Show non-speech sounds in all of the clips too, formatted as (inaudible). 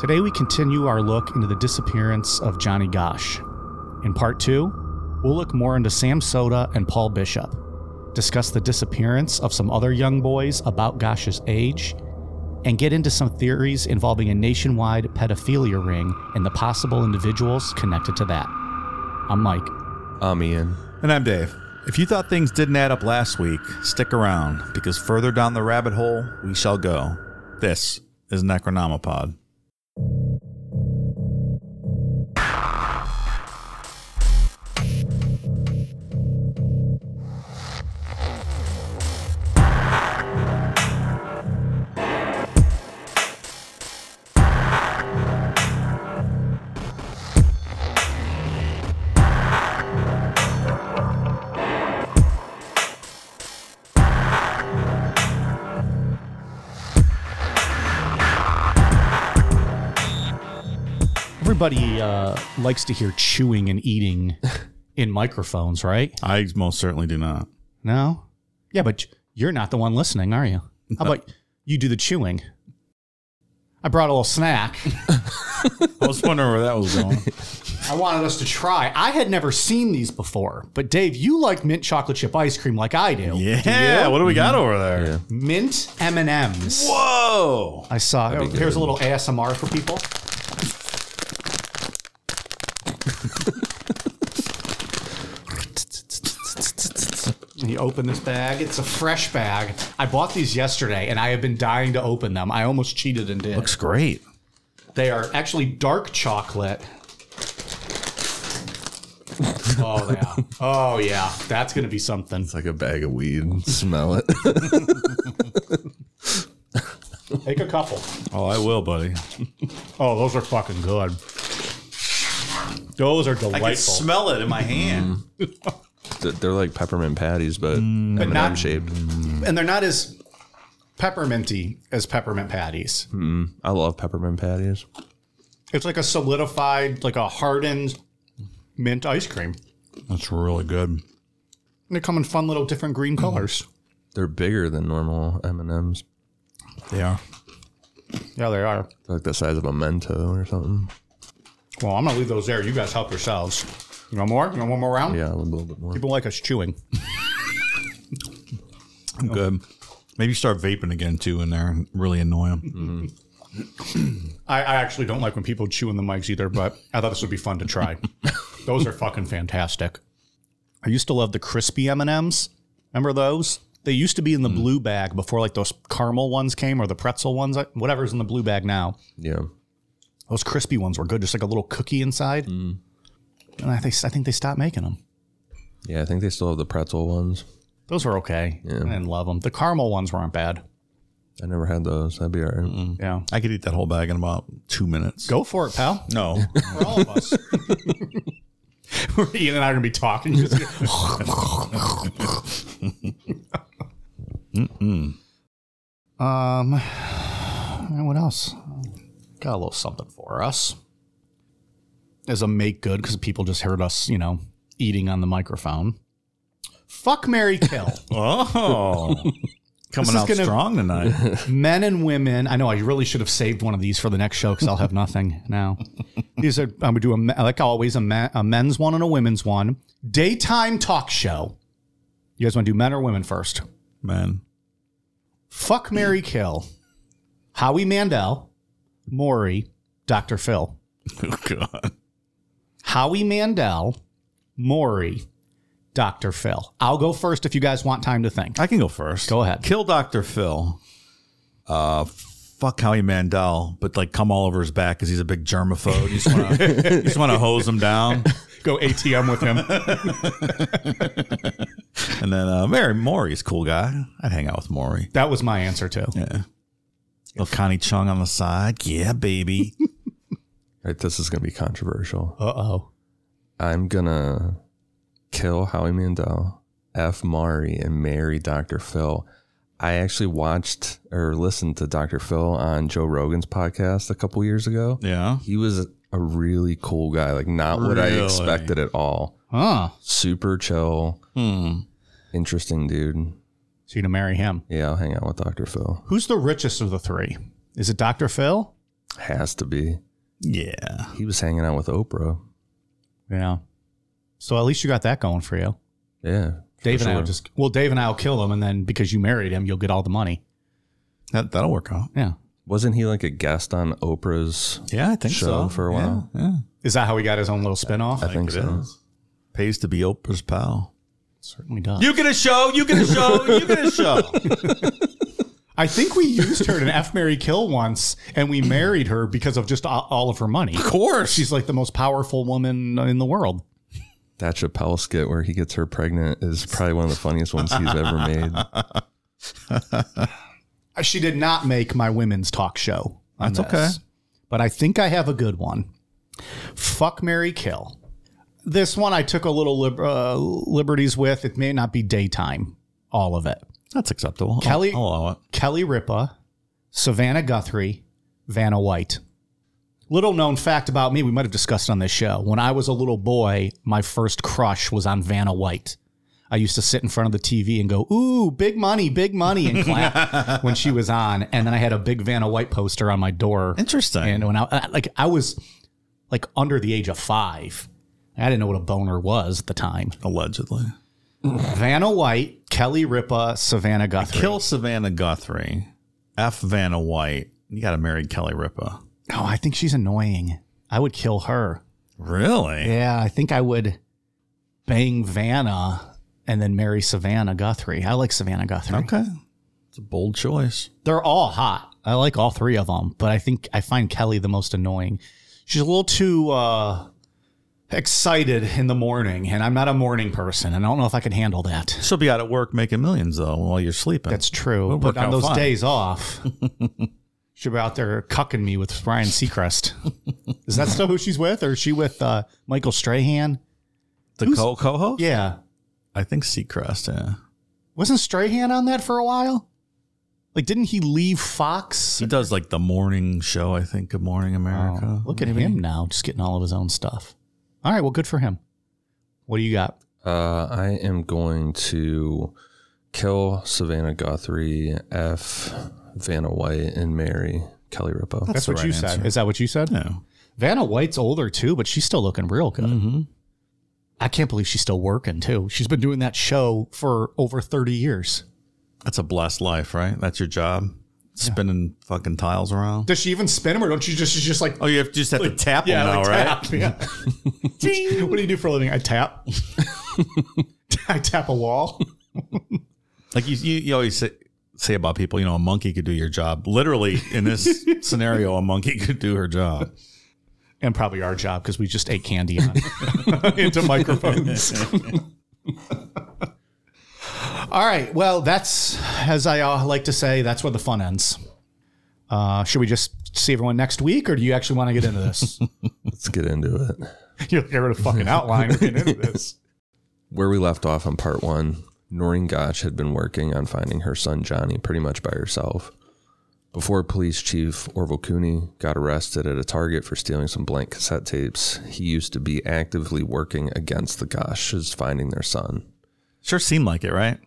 Today we continue our look into the disappearance of Johnny Gosch. In part two, we'll look more into Sam Soda and Paul Bishop, discuss the disappearance of some other young boys about Gosch's age, and get into some theories involving a nationwide pedophilia ring and the possible individuals connected to that. I'm Mike. I'm Ian. And I'm Dave. If you thought things didn't add up last week, stick around because further down the rabbit hole we shall go. This is Necronomipod. Uh, likes to hear chewing and eating in microphones, right? I most certainly do not. No? Yeah, but you're not the one listening, are you? How about you do the chewing? I brought a little snack. I was wondering where that was going. I wanted us to try. I had never seen these before, but Dave, you like mint chocolate chip ice cream like I do. Yeah, what do we got over there? Mint M and M's. Whoa! I saw. here's a little ASMR for people. (laughs) You open this bag. It's a fresh bag. I bought these yesterday, and I have been dying to open them. I almost cheated and did. Looks great. They are actually dark chocolate. Oh yeah. Oh yeah. That's gonna be something. It's like a bag of weed. Smell it. Take a couple. Oh, I will, buddy. Oh, those are fucking good. Those are delightful. I can delightful. smell it in my hand. Mm. They're like peppermint patties, but mm. But M&M not- shaped. and they're not as pepperminty as peppermint patties. Mm-hmm. I love peppermint patties. It's like a solidified, like a hardened mint ice cream. That's really good. And they come in fun little different green mm. colors. They're bigger than normal M&Ms. They are. Yeah, they are. They're like the size of a Mento or something. Well, I'm gonna leave those there. You guys help yourselves. You want more? You want one more round? Yeah, a little bit more. People like us chewing. I'm (laughs) good. Maybe start vaping again too in there and really annoy them. Mm-hmm. I, I actually don't like when people chew in the mics either, but I thought this would be fun to try. (laughs) those are fucking fantastic. I used to love the crispy M and M's. Remember those? They used to be in the mm. blue bag before like those caramel ones came or the pretzel ones, like, whatever's in the blue bag now. Yeah. Those crispy ones were good, just like a little cookie inside. And I think I think they stopped making them. Yeah, I think they still have the pretzel ones. Those were okay. I didn't love them. The caramel ones weren't bad. I never had those. That'd be all right. Yeah, I could eat that whole bag in about two minutes. go for it, pal. No. For (laughs) all of us. (laughs) Ian and I are gonna be talking. (laughs) Just- um, and what else? Got a little something for us. As a make good, because people just heard us, you know, eating on the microphone. Fuck Mary Kill. (laughs) oh. Coming out gonna- strong tonight. (laughs) men and women. I know I really should have saved one of these for the next show because I'll have nothing now. (laughs) These are I'm gonna do a like always a, me- a men's one and a women's one. Daytime talk show. You guys want to do men or women first? Man. Fuck Mary Kill. Howie Mandel, Maury, Dr. Phil. (laughs) Oh, God. Howie Mandel, Maury, Dr. Phil. I'll go first if you guys want time to think. I can go first. Go ahead. Kill Dr. Phil. Uh, fuck Howie Mandel, but like come all over his back because he's a big germaphobe. You just want to, you just want to hose him down. (laughs) Go ATM with him. (laughs) And then uh, Mary Maury's cool guy. I'd hang out with Maury. that was my answer too. Yeah. Little Connie Chung on the side. Yeah, baby. (laughs) Right, this is gonna be controversial. Uh oh. I'm gonna kill Howie Mandel, F. Mari, and marry Dr. Phil. I actually watched or listened to Dr. Phil on Joe Rogan's podcast a couple years ago. Yeah. He was a really cool guy, like not what I Really? expected at all. Huh. Super chill, Hmm. interesting dude. So you to marry him. Yeah, I'll hang out with Dr. Phil. Who's the richest of the three? Is it Dr. Phil Has to be. Yeah. He was hanging out with Oprah. Yeah. So at least you got that going for you. Yeah. Dave and I will just well, Dave and I will kill him, and then because you married him, you'll get all the money. That that'll work out. Yeah. Wasn't he like a guest on Oprah's? Yeah, I think Show so. for a while. Yeah. yeah. Is that how he got his own little spinoff? I think It so. is. Pays to be Oprah's pal. Certainly does. You get a show. You get a show. You get a show. (laughs) I think we used her in F Mary Kill once, and we married her because of just all all of her money. of course. She's like the most powerful woman in the world. That Chappelle skit where he gets her pregnant is probably one of the funniest ones he's ever made. (laughs) She did not make my women's talk show. That's this, okay. But I think I have a good one. Fuck Mary Kill. This one I took a little lib- uh, liberties with. It may not be daytime, all of it. That's acceptable. I'll- Kelly- I'll allow it. Kelly Ripa, Savannah Guthrie, Vanna White. Little known fact about me, we might have discussed on this show. When I was a little boy, my first crush was on Vanna White. I used to sit in front of the TV and go, "Ooh, big money, big money," and clap (laughs) when she was on. And then I had a big Vanna White poster on my door. Interesting. And when I like, I was like under the age of five. I didn't know what a boner was at the time. Allegedly. Vanna White, Kelly Ripa, Savannah Guthrie. Kill Savannah Guthrie. F Vanna White. You got to marry Kelly Ripa. Oh, I think she's annoying. I would kill her. Really? Yeah, I think I would bang Vanna and then marry Savannah Guthrie. I like Savannah Guthrie. Okay. It's a bold choice. They're all hot. I like all three of them, but I think I find Kelly the most annoying. She's a little too uh, excited in the morning, and I'm not a morning person. and I don't know if I can handle that. She'll be out at work making millions though while you're sleeping. That's true. But on those days off, (laughs) she'll be out there cucking me with Ryan Seacrest. is that still who she's with, or is she with uh, Michael Strahan? the who's- co co-host. Yeah, I think Seacrest. Yeah, wasn't Strahan on that for a while? Like, didn't he leave Fox? he does like the morning show. I think Good Morning America. Oh, look at him now, just getting all of his own stuff. All right, well, good for him. What do you got? Uh, I am going to kill Savannah Guthrie, F Vanna White, and marry Kelly Ripa. That's, the what right you said. Is that what you said? No. Vanna White's older too, but she's still looking real good. Mm-hmm. I can't believe she's still working too. She's been doing that show for over 30 years. That's a blessed life, right? That's your job. Spinning fucking tiles around. Does she even spin them or don't you just, she's just like, Oh, you have, just have to tap them yeah, now, like right? tap. Yeah. (laughs) What do you do for a living? I tap. (laughs) I tap a wall. (laughs) Like you, you, you always say, say about people, you know, a monkey could do your job. Literally, in this scenario, a monkey could do her job. And probably our job because we just ate candy on into microphones. All right. Well, that's as I uh, like to say. That's where the fun ends. Uh, should we just see everyone next week, or do you actually want to get into this? (laughs) Let's get into it. you get rid of fucking outline. We're getting into (laughs) this. Where we left off on part one, Noreen Gosch had been working on finding her son Johnny pretty much by herself. Before Police Chief Orval Cooney got arrested at a Target for stealing some blank cassette tapes, he used to be actively working against the Gosches finding their son. Sure seemed like it, right?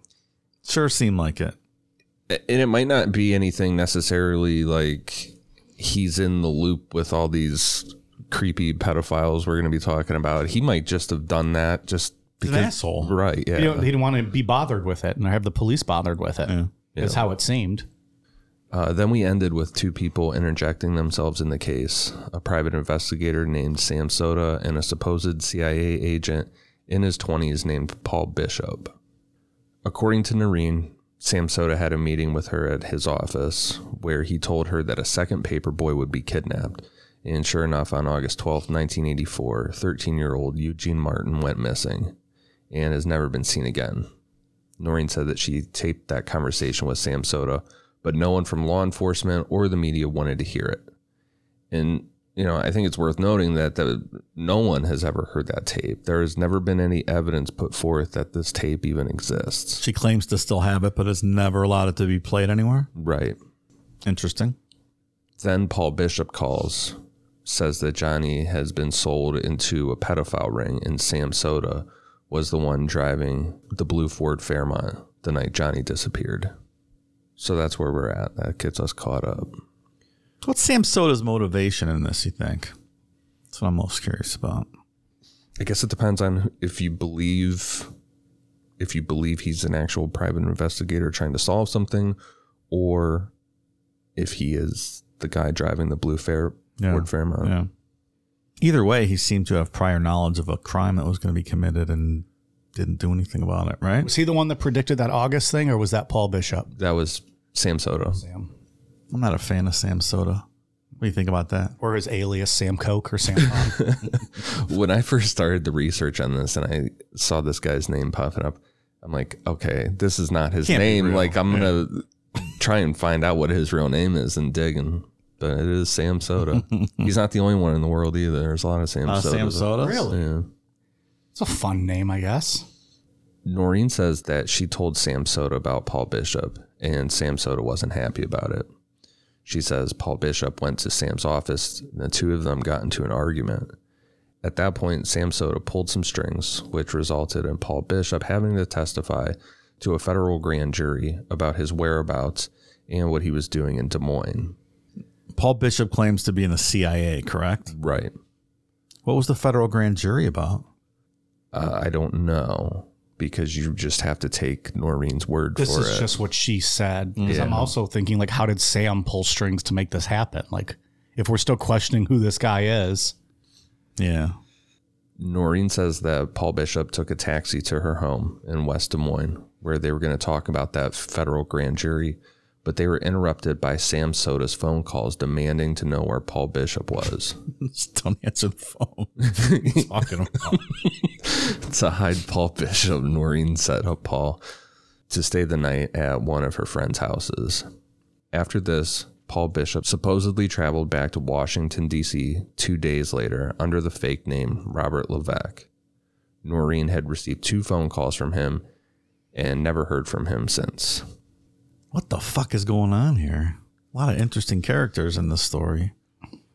Sure seemed like it. and it might not be anything necessarily like he's in the loop with all these creepy pedophiles we're going to be talking about. He might just have done that just because, an asshole. right? Yeah, You know, he didn't want to be bothered with it, and have the police bothered with it. Is how it seemed. Uh, then we ended with two people interjecting themselves in the case a private investigator named Sam Soda and a supposed CIA agent in his 20s named Paul Bishop. According to Noreen, Sam Soda had a meeting with her at his office where he told her that a second paper boy would be kidnapped. And sure enough, on August 12, 1984, 13 year old Eugene Martin went missing and has never been seen again. Noreen said that she taped that conversation with Sam Soda, but no one from law enforcement or the media wanted to hear it. And, you know, I think it's worth noting that the, no one has ever heard that tape. There has never been any evidence put forth that this tape even exists. She claims to still have it, but has never allowed it to be played anywhere. Right. Interesting. Then Paul Bishop calls, says that Johnny has been sold into a pedophile ring, and Sam Soda was the one driving the blue Ford Fairmont the night Johnny disappeared. So that's where we're at. That gets us caught up. What's Sam Soda's motivation in this, you think? That's what I'm most curious about. I guess it depends on if you believe if you believe he's an actual private investigator trying to solve something, or if he is the guy driving the blue Fair Yeah. Ford Fairmont. Yeah. Either way, he seemed to have prior knowledge of a crime that was going to be committed and didn't do anything about it, right? Was he the one that predicted that August thing, or was that Paul Bishop? That was Sam Soda. Sam. I'm not a fan of Sam Soda. What do you think about that? Or his alias, Sam Coke or Sam Pong? (laughs) (laughs) when I first started the research on this and I saw this guy's name popping up, I'm like, okay, this is not his Can't be name. real. Like, I'm gonna try and find out what his real name is and dig, and but it is Sam Soda. (laughs) He's not the only one in the world either. There's a lot of Sam Uh, Sodas. Sam Soda? Yeah. it's a fun name, I guess. Noreen says that she told Sam Soda about Paul Bishop, and Sam Soda wasn't happy about it. She says Paul Bishop went to Sam's office, and the two of them got into an argument. At that point, Sam Soda pulled some strings, which resulted in Paul Bishop having to testify to a federal grand jury about his whereabouts and what he was doing in Des Moines. Paul Bishop claims to be in the CIA, correct? Right. What was the federal grand jury about? Uh, I don't know because you just have to take Noreen's word This for is it. just what she said. Because Yeah. I'm also thinking, like, how did Sam pull strings to make this happen? Like, if we're still questioning who this guy is, Yeah. Noreen says that Paul Bishop took a taxi to her home in West Des Moines, where they were going to talk about that federal grand jury, but they were interrupted by Sam Soda's phone calls demanding to know where Paul Bishop was. (laughs) Don't answer the phone. What are you talking about? (laughs) to hide Paul Bishop, Noreen set up Paul to stay the night at one of her friends' houses. After this, Paul Bishop supposedly traveled back to Washington, D.C. two days later under the fake name Robert Levesque. Noreen had received two phone calls from him and never heard from him since. What the fuck is going on here? A lot of interesting characters in this story.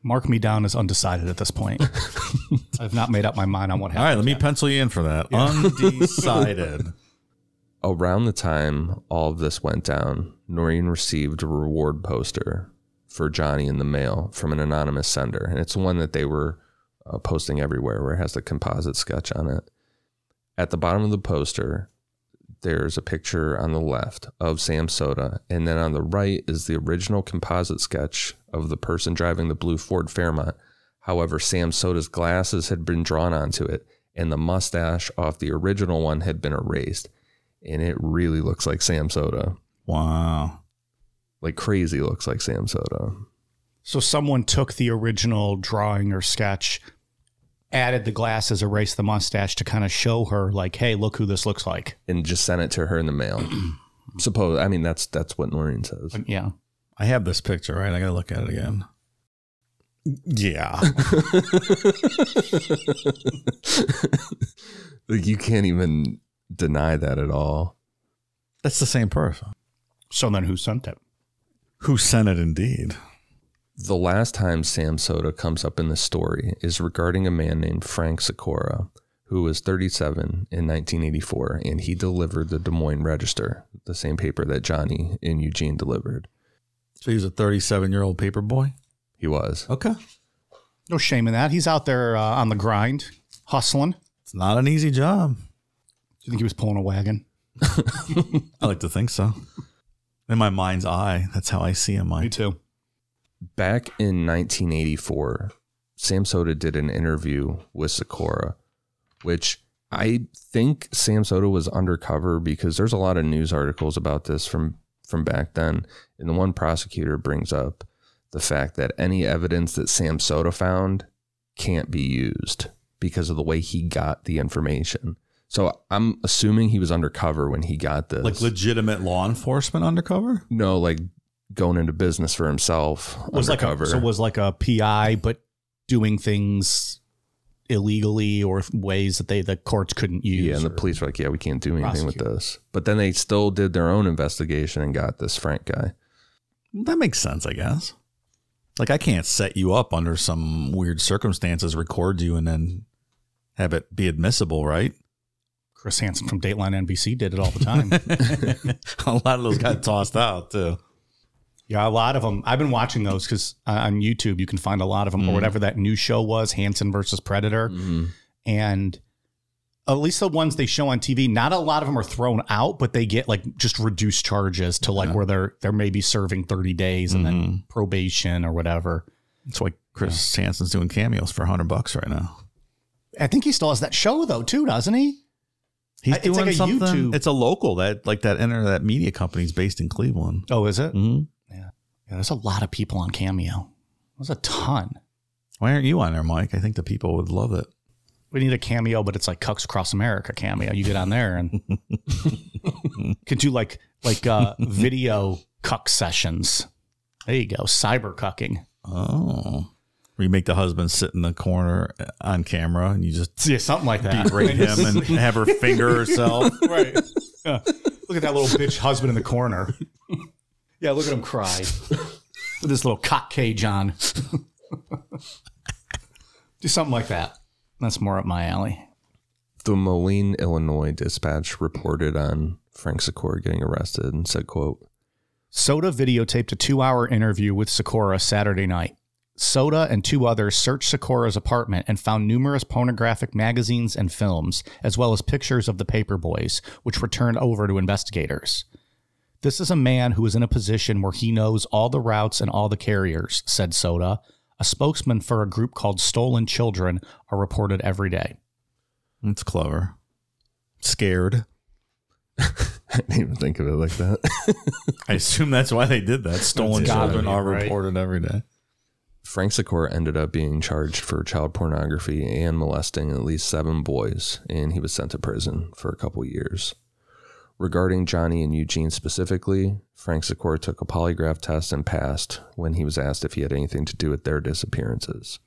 mark me down as undecided at this point. (laughs) I've not made up my mind on what All happened. right, let me pencil you in for that. Undecided. (laughs) Around the time all of this went down, Noreen received a reward poster for Johnny in the mail from an anonymous sender. And it's one that they were uh, posting everywhere where it has the composite sketch on it. At the bottom of the poster, there's a picture on the left of Sam Soda. And then on the right is the original composite sketch of the person driving the blue Ford Fairmont. However, Sam Soda's glasses had been drawn onto it, and the mustache off the original one had been erased and it really looks like Sam Soda. wow. Like crazy looks like Sam Soda. So someone took the original drawing or sketch, added the glasses, erased the mustache to kind of show her, like, hey, look who this looks like. And just sent it to her in the mail. (clears throat) Suppose I mean that's that's what Noreen says. But yeah. I have this picture, right? I got to look at it again. Yeah. (laughs) Like you can't even deny that at all. That's the same person. So then who sent it? Who sent it indeed? The last time Sam Soda comes up in the story is regarding a man named Frank Sikora, who was 37 in 1984, and he delivered the Des Moines Register, the same paper that Johnny and Eugene delivered. So he was a 37 year old paper boy? He was. Okay. No shame in that. He's out there uh, on the grind, hustling. It's not an easy job. Do you think he was pulling a wagon? (laughs) I like to think so. In my mind's eye, that's how I see him. (laughs) Me too. Back in 1984, Sam Soda did an interview with Sikora, which I think Sam Soda was undercover because there's a lot of news articles about this from from back then. And the one prosecutor brings up the fact that any evidence that Sam Soda found can't be used because of the way he got the information. So I'm assuming he was undercover when he got this. Like legitimate law enforcement undercover? no, like going into business for himself Was like undercover. a, so was like a PI, but doing things illegally or ways that they the courts couldn't use. Yeah, and the police were like, "Yeah, we can't do anything with this." But then they still did their own investigation and got this Frank guy. That makes sense, I guess. Like I can't set you up under some weird circumstances, record you, and then have it be admissible, right? Chris Hansen from Dateline NBC did it all the time. (laughs) a lot of those got tossed out too. Yeah, a lot of them. I've been watching those because on YouTube you can find a lot of them, Mm. or whatever that new show was, Hansen versus Predator, Mm-hmm. and at least the ones they show on TV, not a lot of them are thrown out, but they get like just reduced charges to like where they're they're maybe serving thirty days and Mm-hmm. then probation or whatever. That's why Chris Hansen's doing cameos for hundred bucks right now. I think he still has that show though, too, doesn't he? He's It's doing like a something. YouTube- It's a local that like that internet media company is based in Cleveland. Oh, is it? hmm Yeah, there's a lot of people on Cameo. There's a ton. Why aren't you on there, Mike? I think the people would love it. We need a cameo, but it's like Cucks Across America cameo. You get on there and (laughs) can do like like uh, video cuck sessions. There you go, cyber cucking. Oh, where you make the husband sit in the corner on camera and you just Yeah, something like that. berate him and have her finger herself. (laughs) right. Yeah. Look at that little bitch husband in the corner. Yeah, look at him cry (laughs) with this little cock cage on. (laughs) do something like that. That's more up my alley. The Moline, Illinois dispatch reported on Frank Sikora getting arrested and said, quote, Soda videotaped a two hour interview with Sikora Saturday night. Soda and two others searched Sikora's apartment and found numerous pornographic magazines and films, as well as pictures of the paperboys, which were turned over to investigators. This is a man who is in a position where he knows all the routes and all the carriers, said Soda. A spokesman for a group called Stolen Children are reported every day. That's clever. Scared. (laughs) I didn't even think of it like that. I assume that's why they did that. Stolen It's gotta children be, are right? reported every day. Frank Sikora ended up being charged for child pornography and molesting at least seven boys, and he was sent to prison for a couple years. Regarding Johnny and Eugene specifically, Frank Sikora took a polygraph test and passed when he was asked if he had anything to do with their disappearances.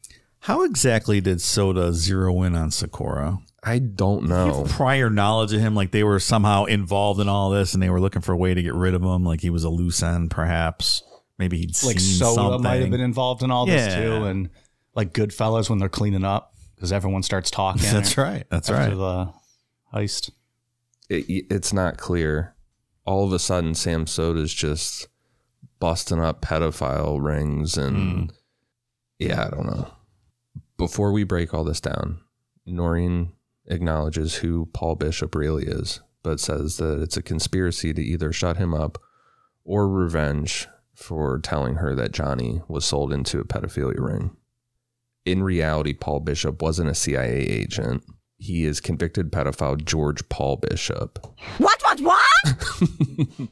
How exactly did Soda zero in on Sikora? I don't know. have prior knowledge of him, like they were somehow involved in all this, and they were looking for a way to get rid of him. Like he was a loose end, perhaps. Maybe he'd Like seen Soda something. might have been involved in all this Yeah. too, and like Goodfellas when they're cleaning up because everyone starts talking. (laughs) That's right. That's after right. the heist. It, it's not clear. All of a sudden, Sam Soda's just busting up pedophile rings, and hmm. yeah, I don't know. Before we break all this down, Noreen acknowledges who Paul Bishop really is, but says that it's a conspiracy to either shut him up or revenge for telling her that Johnny was sold into a pedophilia ring. In reality, Paul Bishop wasn't a CIA agent. He is convicted pedophile George Paul Bishop. What, what, what?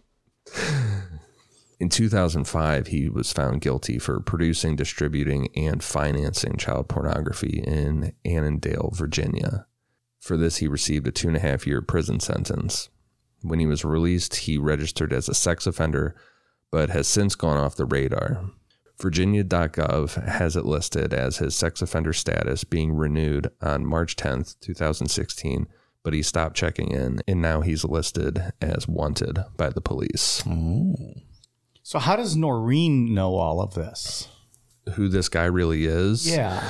(laughs) In 2005, he was found guilty for producing, distributing, and financing child pornography in Annandale, Virginia. For this, he received a two and a half year prison sentence. When he was released, he registered as a sex offender, but has since gone off the radar. Virginia.gov has it listed as his sex offender status being renewed on March 10th, 2016, but he stopped checking in, and now he's listed as wanted by the police. So how does Noreen know all of this? who this guy really is. Yeah.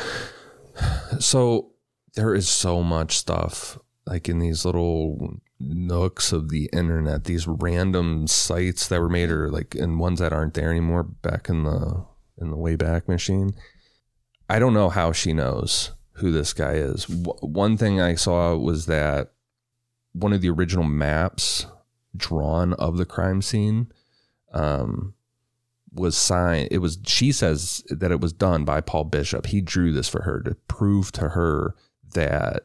(sighs) So there is so much stuff like in these little nooks of the internet, these random sites that were made or like and ones that aren't there anymore back in the in the Wayback Machine. I don't know how she knows who this guy is. W- one thing I saw was that one of the original maps drawn of the crime scene um, was signed. It was she says that it was done by Paul Bishop. He drew this for her to prove to her that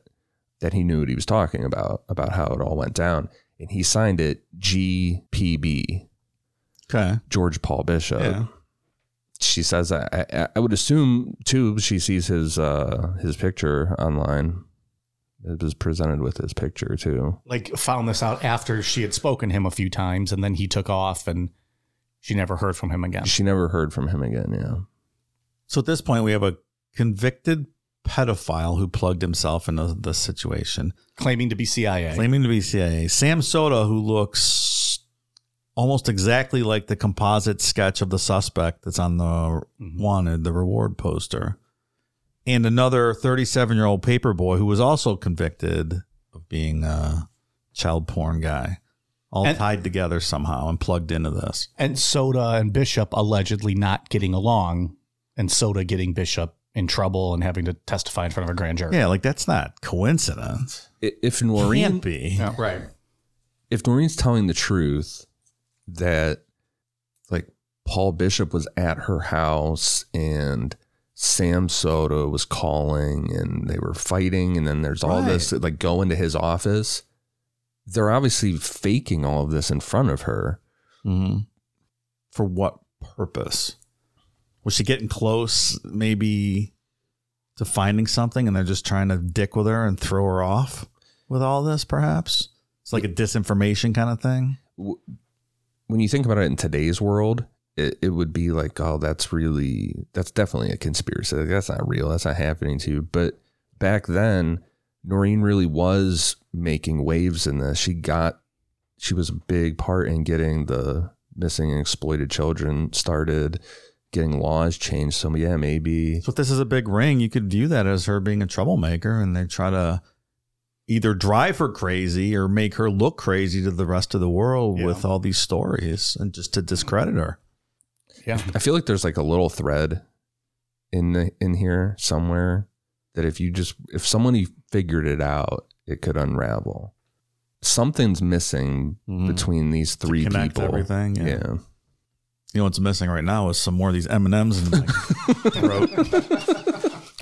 that he knew what he was talking about about how it all went down, and he signed it GPB Okay. George Paul Bishop. Yeah. She says I, I I would assume too she sees his uh his picture online. It was presented with his picture too. Like found this out after she had spoken to him a few times and then he took off and she never heard from him again. She never heard from him again. Yeah. So at this point, we have a convicted pedophile who plugged himself into the situation, Claiming to be CIA. claiming to be CIA. Sam Soda, who looks almost exactly like the composite sketch of the suspect that's on the mm-hmm. wanted, the reward poster. And another 37 year old paper boy who was also convicted of being a child porn guy. all And- tied together somehow and plugged into this. And Soda and Bishop allegedly not getting along, and Soda getting Bishop in trouble and having to testify in front of a grand jury. Yeah, like that's not coincidence. If Noreen, Can't be. Right. if Noreen's telling the truth that like Paul Bishop was at her house and Sam Soda was calling and they were fighting and then there's all this like go into his office. They're obviously faking all of this in front of her. hmm For what purpose? Was she getting close, maybe to finding something, and they're just trying to dick with her and throw her off with all this? Perhaps it's like a disinformation kind of thing. When you think about it in today's world, it, it would be like, oh, that's really, that's definitely a conspiracy. Like, that's not real. That's not happening to you. But back then, Noreen really was making waves in this. She got, she was a big part in getting the missing and exploited children started, getting laws changed. So, yeah, maybe. So if this is a big ring, you could view that as her being a troublemaker, and they try to either drive her crazy or make her look crazy to the rest of the world Yeah. with all these stories, and just to discredit her. Yeah. I feel like there's like a little thread in the in here somewhere that if you just if somebody figured it out, it could unravel. Something's missing Mhm. between these three Connect people. everything. Yeah. Yeah. You know what's missing right now is some more of these M and M's in my (laughs) throat.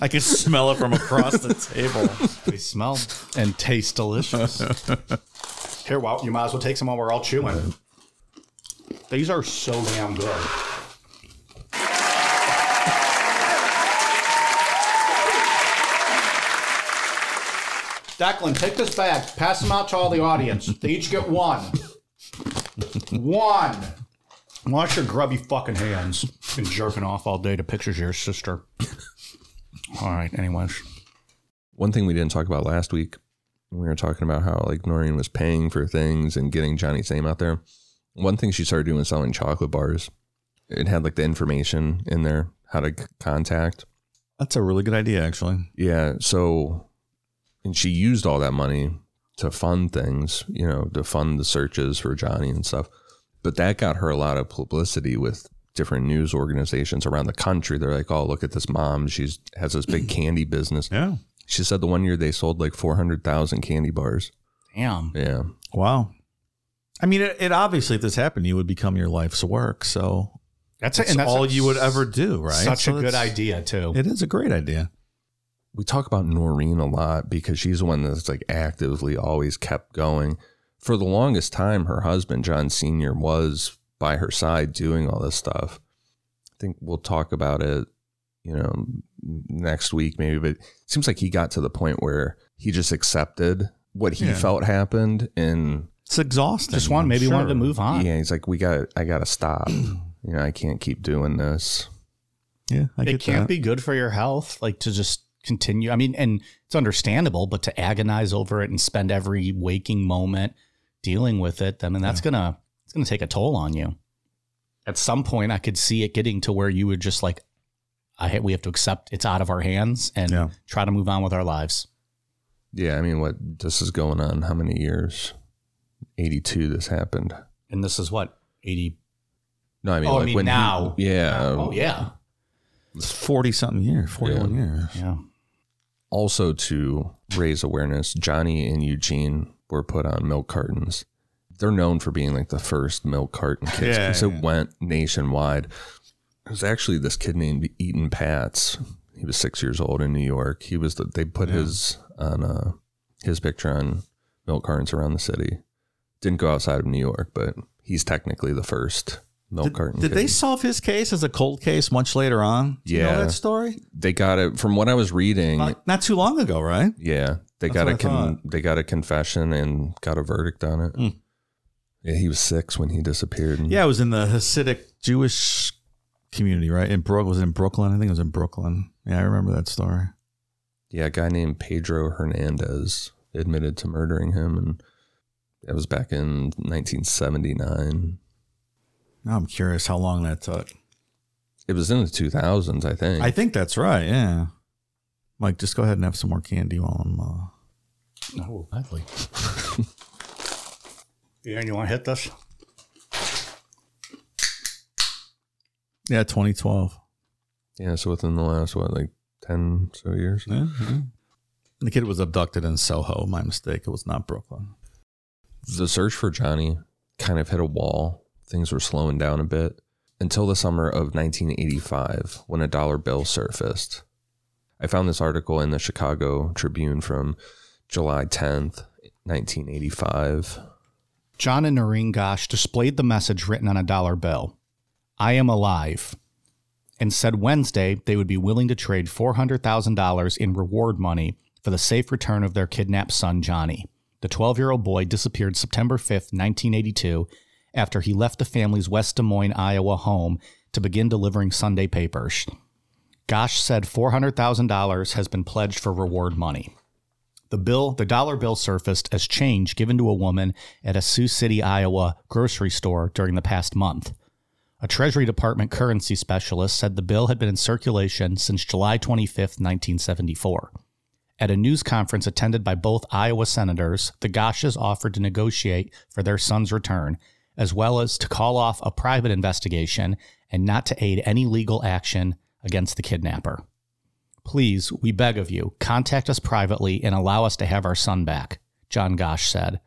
I can smell it from across the table. They smell and taste delicious. (laughs) Here, well, you might as well take some while we're all chewing. These are so damn good. Declan, take this bag. Pass them out to all the audience. They each get one. One. Wash your grubby fucking hands. Been jerking off all day to pictures of your sister. All right, anyways. One thing we didn't talk about last week, we were talking about how like Noreen was paying for things and getting Johnny's name out there. One thing she started doing was selling chocolate bars. It had like the information in there, how to c- contact. That's a really good idea, actually. Yeah. So, and she used all that money to fund things, you know, to fund the searches for Johnny and stuff. But that got her a lot of publicity with different news organizations around the country. They're like, "Oh, look at this mom. She's has this big (clears throat) candy business." Yeah. She said the one year they sold like four hundred thousand candy bars. Damn. Yeah. Wow. I mean, it, it obviously, if this happened, you would become your life's work. So That's, that's and that's all a- you would ever do, right? Such So a good idea too. It is a great idea. we talk about Noreen a lot because she's the one that's like actively always kept going. For the longest time, her husband, John Sr., was by her side doing all this stuff. I think we'll talk about it, you know, next week maybe, but it seems like he got to the point where he just accepted what he Yeah. felt happened and It's exhausting. Just one, I'm maybe wanted to move on. yeah, he's like, we got, I got to stop. (clears throat) you know, I can't keep doing this. Yeah, I it get can't that. be good for your health, like to just continue. I mean, and it's understandable, but to agonize over it and spend every waking moment dealing with it, I mean, that's gonna it's gonna take a toll on you. At some point, I could see it getting to where you would just like, I we have to accept it's out of our hands and Yeah. try to move on with our lives. Yeah. I mean, what this is going on, how many years? 82, this happened. And this is what eighty. No, I mean, Oh, I like mean when he- now. yeah. Oh yeah, It's 40 something years, 41 years. yeah. Also, to raise awareness, Johnny and Eugene were put on milk cartons. They're known for being like the first milk carton kids Yeah, because yeah. it went nationwide. It was actually this kid named Etan Patz. He was six years old in New York. He was the, they put his on uh, his picture on milk cartons around the city. Didn't go outside of New York, but he's technically the first milk Did, carton. did kid. they solve his case as a cold case much later on? Do you Yeah. know that story? They got it from what I was reading. Like, not too long ago, right? Yeah, they That's got a con- they got a confession and got a verdict on it. Mm. Yeah, he was six when he disappeared. and- Yeah, it was in the Hasidic Jewish community, right? In Brook was it in Brooklyn. I think it was in Brooklyn. Yeah, I remember that story. yeah, a guy named Pedro Hernandez admitted to murdering him, and that was back in 1979. Now I'm curious how long that took. It was in the 2000s, I think. I think that's right. Yeah. Mike, just go ahead and have some more candy while I'm. Uh... Oh, lovely. (laughs) Yeah, and you want to hit this? Yeah, 2012. Yeah, so within the last what, like ten so years. Yeah, yeah. The kid was abducted in Soho. My mistake. It was not Brooklyn. The search for Johnny kind of hit a wall. Things were slowing down a bit until the summer of 1985 when a dollar bill surfaced. I found this article in the Chicago Tribune from July 10th, 1985. John and Noreen Gosch displayed the message written on a dollar bill I am alive, and said Wednesday they would be willing to trade $400,000 in reward money for the safe return of their kidnapped son, Johnny. The 12 year old boy disappeared September 5, 1982, after he left the family's West Des Moines, Iowa home to begin delivering Sunday papers. Gosch said $400,000 has been pledged for reward money. The bill, the dollar bill surfaced as change given to a woman at a Sioux City, Iowa grocery store during the past month. A Treasury Department currency specialist said the bill had been in circulation since July 25, 1974. At a news conference attended by both Iowa senators, the Gosches offered to negotiate for their son's return, as well as to call off a private investigation and not to aid any legal action against the kidnapper. Please, we beg of you, contact us privately and allow us to have our son back, John Gosch said.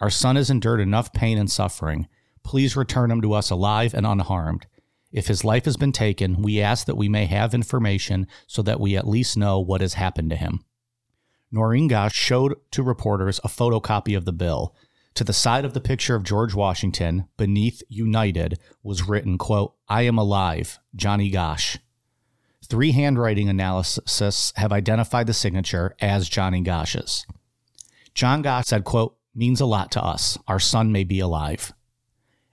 Our son has endured enough pain and suffering. Please return him to us alive and unharmed. If his life has been taken, we ask that we may have information so that we at least know what has happened to him. Noreen Gosch showed to reporters a photocopy of the bill. To the side of the picture of George Washington, beneath United, was written, quote, I am alive, Johnny Gosch. Three handwriting analysis have identified the signature as Johnny Gosch's. John Gosch said, quote, means a lot to us. Our son may be alive.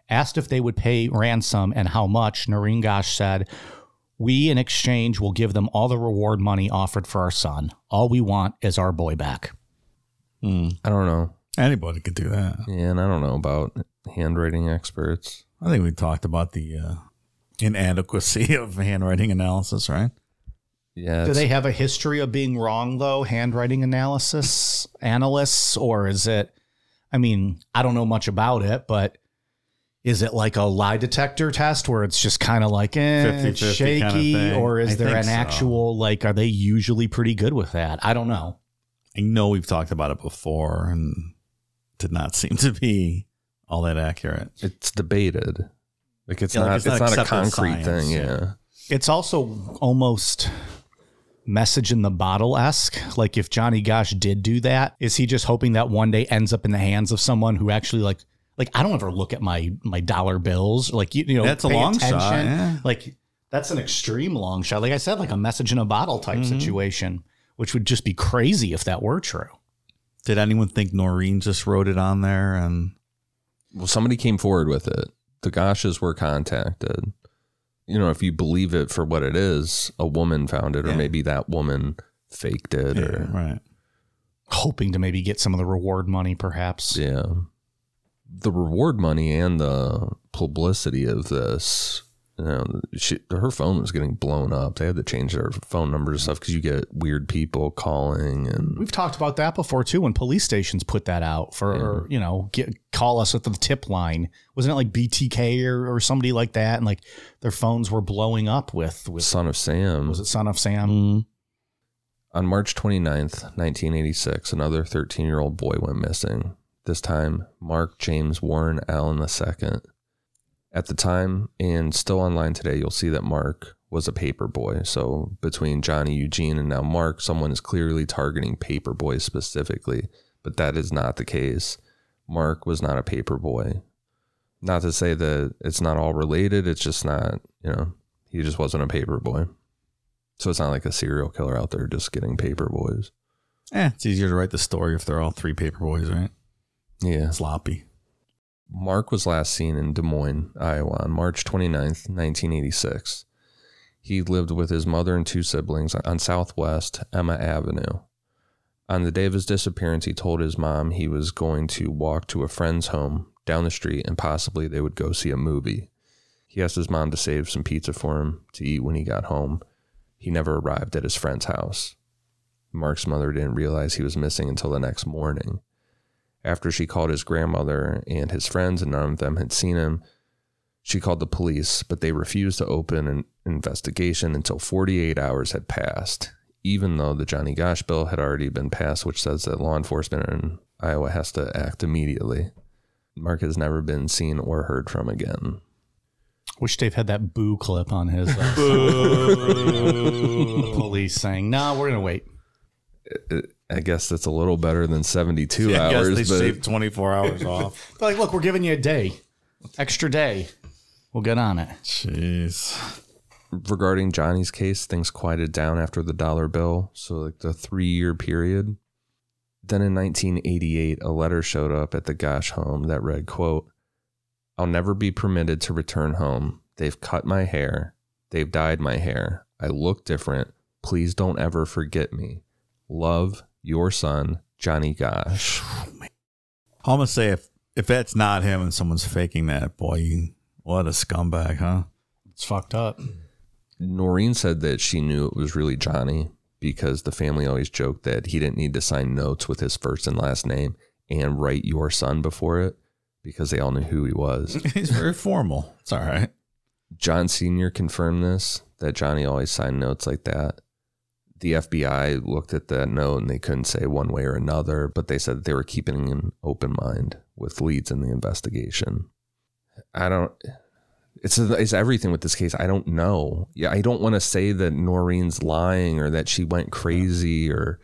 Asked if they would pay ransom and how much, Noreen Gosch said, We in exchange will give them all the reward money offered for our son. All we want is our boy back. I don't know. Anybody could do that. Yeah, and I don't know about handwriting experts. I think we talked about the uh, inadequacy (laughs) of handwriting analysis, right? Yeah, Do they have a history of being wrong, though, handwriting analysis analysts? Or is it, I mean, I don't know much about it, but is it like a lie detector test where it's just kind of like, eh, it's 50-50 shaky? kinda or is I there an so. actual, like, are they usually pretty good with that? I don't know. I know we've talked about it before and did not (laughs) seem to be all that accurate. it's debated. Like it's Yeah, like not. it's it's, not not, a concrete science, thing. yeah. Yeah. It's also almost message in the bottle esque. Like if Johnny Gosch did do that, is he just hoping that one day ends up in the hands of someone who actually like like I don't ever look at my my dollar bills like you, you know That's a pay long shot, yeah. Like that's an extreme long shot. Like I said, like a message in a bottle type Mm-hmm. situation, which would just be crazy if that were true. Did anyone think Noreen just wrote it on there? And Well, somebody came forward with it. The Gosches were contacted. You know, if you believe it for what it is, a woman found it, or Yeah. maybe that woman faked it, or right. Hoping to maybe get some of the reward money, perhaps. yeah. The reward money and the publicity of this, you know, she, her phone was getting blown up. They had to change their phone numbers and stuff because you get weird people calling and We've talked about that before too. When police stations put that out for, you know, get, call us at the tip line. Wasn't it like BTK or, or somebody like that? And like their phones were blowing up with, with Son of Sam. was it Son of Sam? Mm. On March 29th, 1986, another 13 year old boy went missing. This time, Mark James Warren Allen II. At the time, and still online today, you'll see that Mark was a paper boy. So, between Johnny Eugene and now Mark, someone is clearly targeting paper boys specifically, but that is not the case. Mark was not a paper boy. Not to say that it's not all related, it's just not, you know, he just wasn't a paper boy. So it's not like a serial killer out there just getting paper boys. Eh, it's easier to write the story if they're all three paper boys, right? Yeah. Sloppy. Mark was last seen in Des Moines, Iowa on March 29th, 1986. He lived with his mother and two siblings on Southwest Emma Avenue. On the day of his disappearance, he told his mom he was going to walk to a friend's home down the street and possibly they would go see a movie. He asked his mom to save some pizza for him to eat when he got home. He never arrived at his friend's house. Mark's mother didn't realize he was missing until the next morning. After she called his grandmother and his friends, and none of them had seen him, she called the police, but they refused to open an investigation until 48 hours had passed, even though the Johnny Gosch bill had already been passed, which says that law enforcement in Iowa has to act immediately. Mark has never been seen or heard from again. Wish Dave had that boo clip on his uh, (laughs) police saying, "No, we're gonna wait." I guess that's a little better than 72 I guess hours, they but shaved 24 hours (laughs) off. They're like, look, we're giving you a day, extra day. We'll get on it. Jeez. regarding Johnny's case, things quieted down after the dollar bill, so like the three year period. Then in 1988, a letter showed up at the Gosch home that read, quote, I'll never be permitted to return home. They've cut my hair. They've dyed my hair. I look different. Please don't ever forget me. Love, your son, Johnny Gosch. (sighs) I'm gonna say if if that's not him and someone's faking that, boy, you, what a scumbag, huh? It's fucked up. Noreen said that she knew it was really Johnny because the family always joked that he didn't need to sign notes with his first and last name and write your son before it because they all knew who he was. (laughs) He's very formal. It's all right. John Sr. confirmed this that Johnny always signed notes like that. The FBI looked at that note and they couldn't say one way or another, but they said they were keeping an open mind with leads in the investigation. I don't. It's it's everything with this case. I don't know. Yeah, I don't want to say that Noreen's lying or that she went crazy or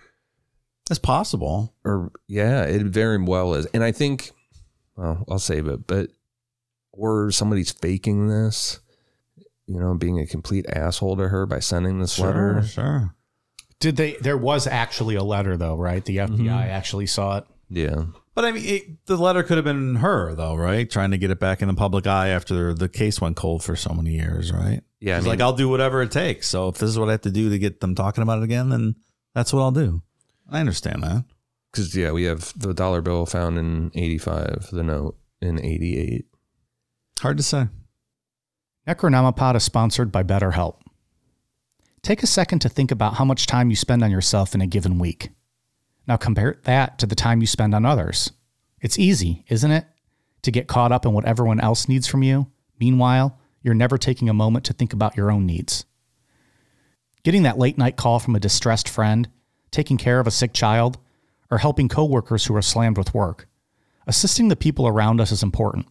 It's possible. or yeah, it very well is. And I think, well, I'll save it, but or somebody's faking this, you know, being a complete asshole to her by sending this letter. sure. Did they? There was actually a letter, though, right? The FBI mm-hmm. actually saw it. Yeah, But I mean, it, the letter could have been her, though, right? Trying to get it back in the public eye after the case went cold for so many years, right? yeah. I It's mean, like, I'll do whatever it takes. So if this is what I have to do to get them talking about it again, then that's what I'll do. I understand that. because yeah, we have the dollar bill found in '85, the note in '88. Hard to say. Necronomipod is sponsored by BetterHelp. Take a second to think about how much time you spend on yourself in a given week. Now compare that to the time you spend on others. It's easy, isn't it? To get caught up in what everyone else needs from you. Meanwhile, you're never taking a moment to think about your own needs. Getting that late night call from a distressed friend, taking care of a sick child, or helping coworkers who are slammed with work. Assisting the people around us is important.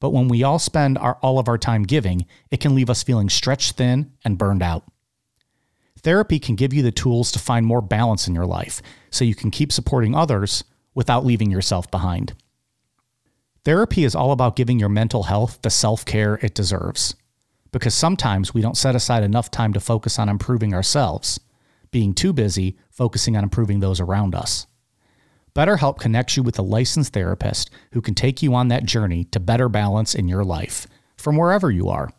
But when we all spend our, all of our time giving, it can leave us feeling stretched thin and burned out. Therapy can give you the tools to find more balance in your life so you can keep supporting others without leaving yourself behind. Therapy is all about giving your mental health the self care it deserves. Because sometimes we don't set aside enough time to focus on improving ourselves, being too busy focusing on improving those around us. BetterHelp connects you with a licensed therapist who can take you on that journey to better balance in your life from wherever you are.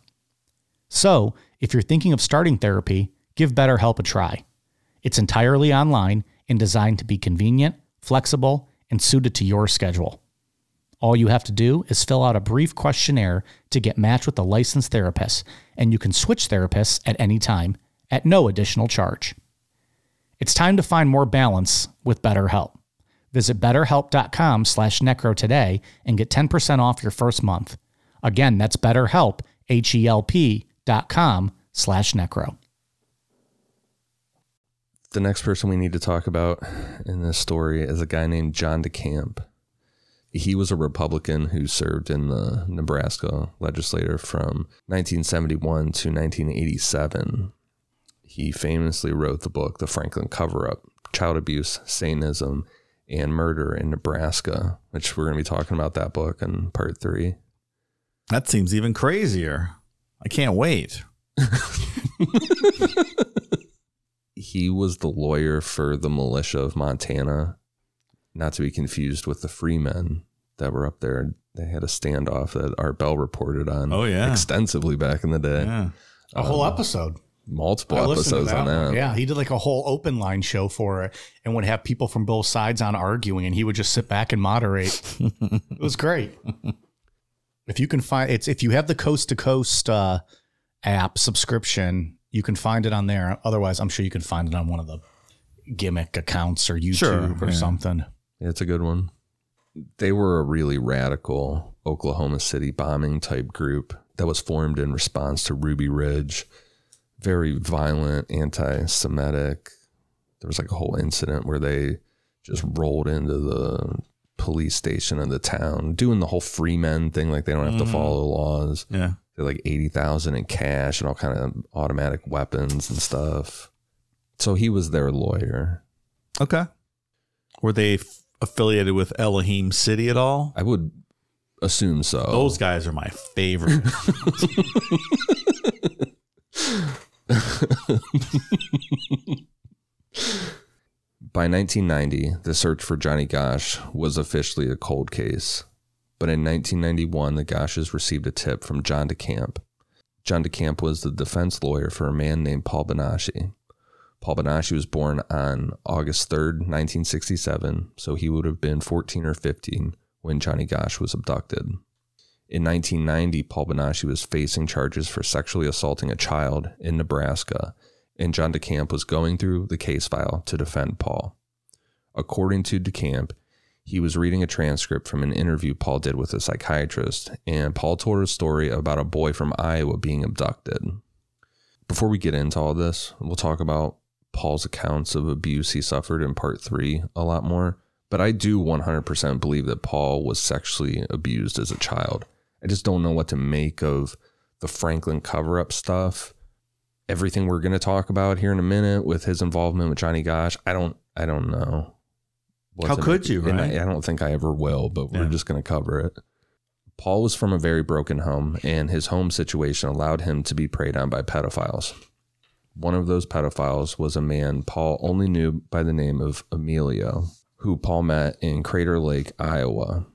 So, if you're thinking of starting therapy, give BetterHelp a try. It's entirely online and designed to be convenient, flexible, and suited to your schedule. All you have to do is fill out a brief questionnaire to get matched with a licensed therapist, and you can switch therapists at any time at no additional charge. It's time to find more balance with BetterHelp. Visit betterhelp.com slash necro today and get 10% off your first month. Again, that's betterhelp, H-E-L-P dot com slash necro. The next person we need to talk about in this story is a guy named John DeCamp. He was a Republican who served in the Nebraska legislature from 1971 to 1987. He famously wrote the book, The Franklin Cover Up Child Abuse, Satanism, and Murder in Nebraska, which we're going to be talking about that book in part three. That seems even crazier. I can't wait. (laughs) he was the lawyer for the militia of Montana, not to be confused with the Freemen that were up there. They had a standoff that Art Bell reported on. Oh, yeah. extensively back in the day. Yeah. A whole episode. Multiple I listened to episodes on one. that. Yeah, he did like a whole open line show for it and would have people from both sides on arguing and he would just sit back and moderate. it was great. If you can find it's if you have the coast to coast uh, app subscription, you can find it on there. Otherwise, I'm sure you can find it on one of the gimmick accounts or YouTube Sure, or yeah. something. It's a good one. they were a really radical Oklahoma City bombing type group that was formed in response to Ruby Ridge. Very violent, anti Semitic. There was like a whole incident where they just rolled into the police station of the town, doing the whole free men thing, like they don't have to mm-hmm. follow laws. Yeah. They're like eighty thousand in cash and all kind of automatic weapons and stuff. So he was their lawyer. Okay. Were they f- affiliated with Elohim City at all? I would assume so. Those guys are my favorite. (laughs) By 1990, the search for Johnny Gosch was officially a cold case. But in 1991, the Gosches received a tip from John DeCamp. John DeCamp was the defense lawyer for a man named Paul Bonacci. Paul Bonacci was born on August 3rd, 1967, so he would have been 14 or 15 when Johnny Gosch was abducted. In 1990, Paul Bonacci was facing charges for sexually assaulting a child in Nebraska, and John DeCamp was going through the case file to defend Paul. According to DeCamp, he was reading a transcript from an interview Paul did with a psychiatrist, and Paul told a story about a boy from Iowa being abducted. Before we get into all this, we'll talk about Paul's accounts of abuse he suffered in part three a lot more. But I do 100% believe that Paul was sexually abused as a child. I just don't know what to make of the Franklin cover up stuff. Everything we're going to talk about here in a minute with his involvement with Johnny Gosch, I don't, I don't know. How could you, right? I, I don't think I ever will, but we're just going to cover it. Paul was from a very broken home, and his home situation allowed him to be preyed on by pedophiles. One of those pedophiles was a man Paul only knew by the name of Emilio, who Paul met in Carter Lake, Iowa.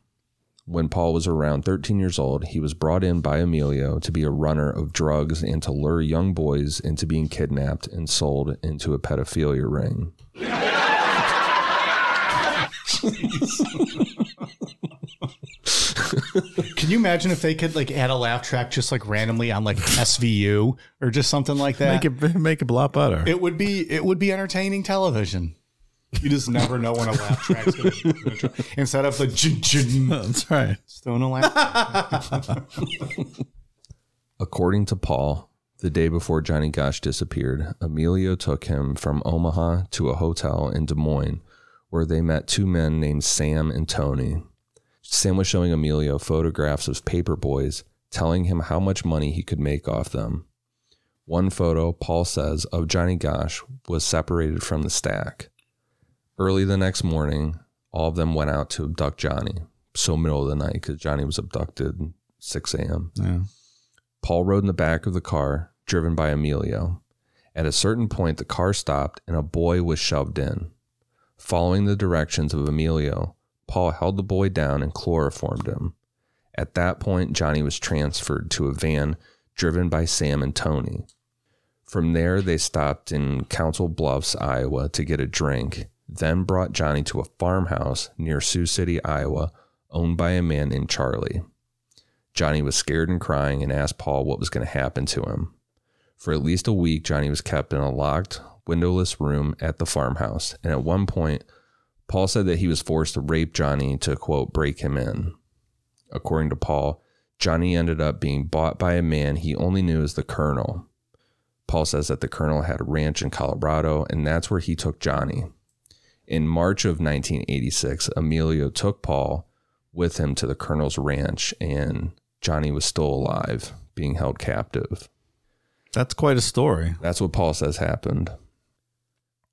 When Paul was around 13 years old, he was brought in by Emilio to be a runner of drugs and to lure young boys into being kidnapped and sold into a pedophilia ring. (laughs) Can you imagine if they could like add a laugh track just like randomly on like SVU or just something like that? make it make it a lot better. It would be it would be entertaining television. You just never know when a laugh track's gonna, gonna. Instead of the (laughs) jin jin, That's right. still no laugh. (laughs) According to Paul, the day before Johnny Gosch disappeared, Emilio took him from Omaha to a hotel in Des Moines where they met two men named Sam and Tony. Sam was showing Emilio photographs of paper boys, telling him how much money he could make off them. One photo, Paul says, of Johnny Gosch was separated from the stack. Early the next morning, all of them went out to abduct Johnny. So middle of the night because Johnny was abducted 6 a.m. Yeah. Paul rode in the back of the car, driven by Emilio. At a certain point, the car stopped and a boy was shoved in. Following the directions of Emilio, Paul held the boy down and chloroformed him. At that point, Johnny was transferred to a van driven by Sam and Tony. From there, they stopped in Council Bluffs, Iowa to get a drink, then brought Johnny to a farmhouse near Sioux City, Iowa, owned by a man named Charlie. Johnny was scared and crying and asked Paul what was going to happen to him. For at least a week, Johnny was kept in a locked, windowless room at the farmhouse, and at one point, Paul said that he was forced to rape Johnny to, quote, break him in. According to Paul, Johnny ended up being bought by a man he only knew as the Colonel. Paul says that the Colonel had a ranch in Colorado, and that's where he took Johnny. In March of 1986, Emilio took Paul with him to the Colonel's ranch, and Johnny was still alive, being held captive. That's quite a story. That's what Paul says happened.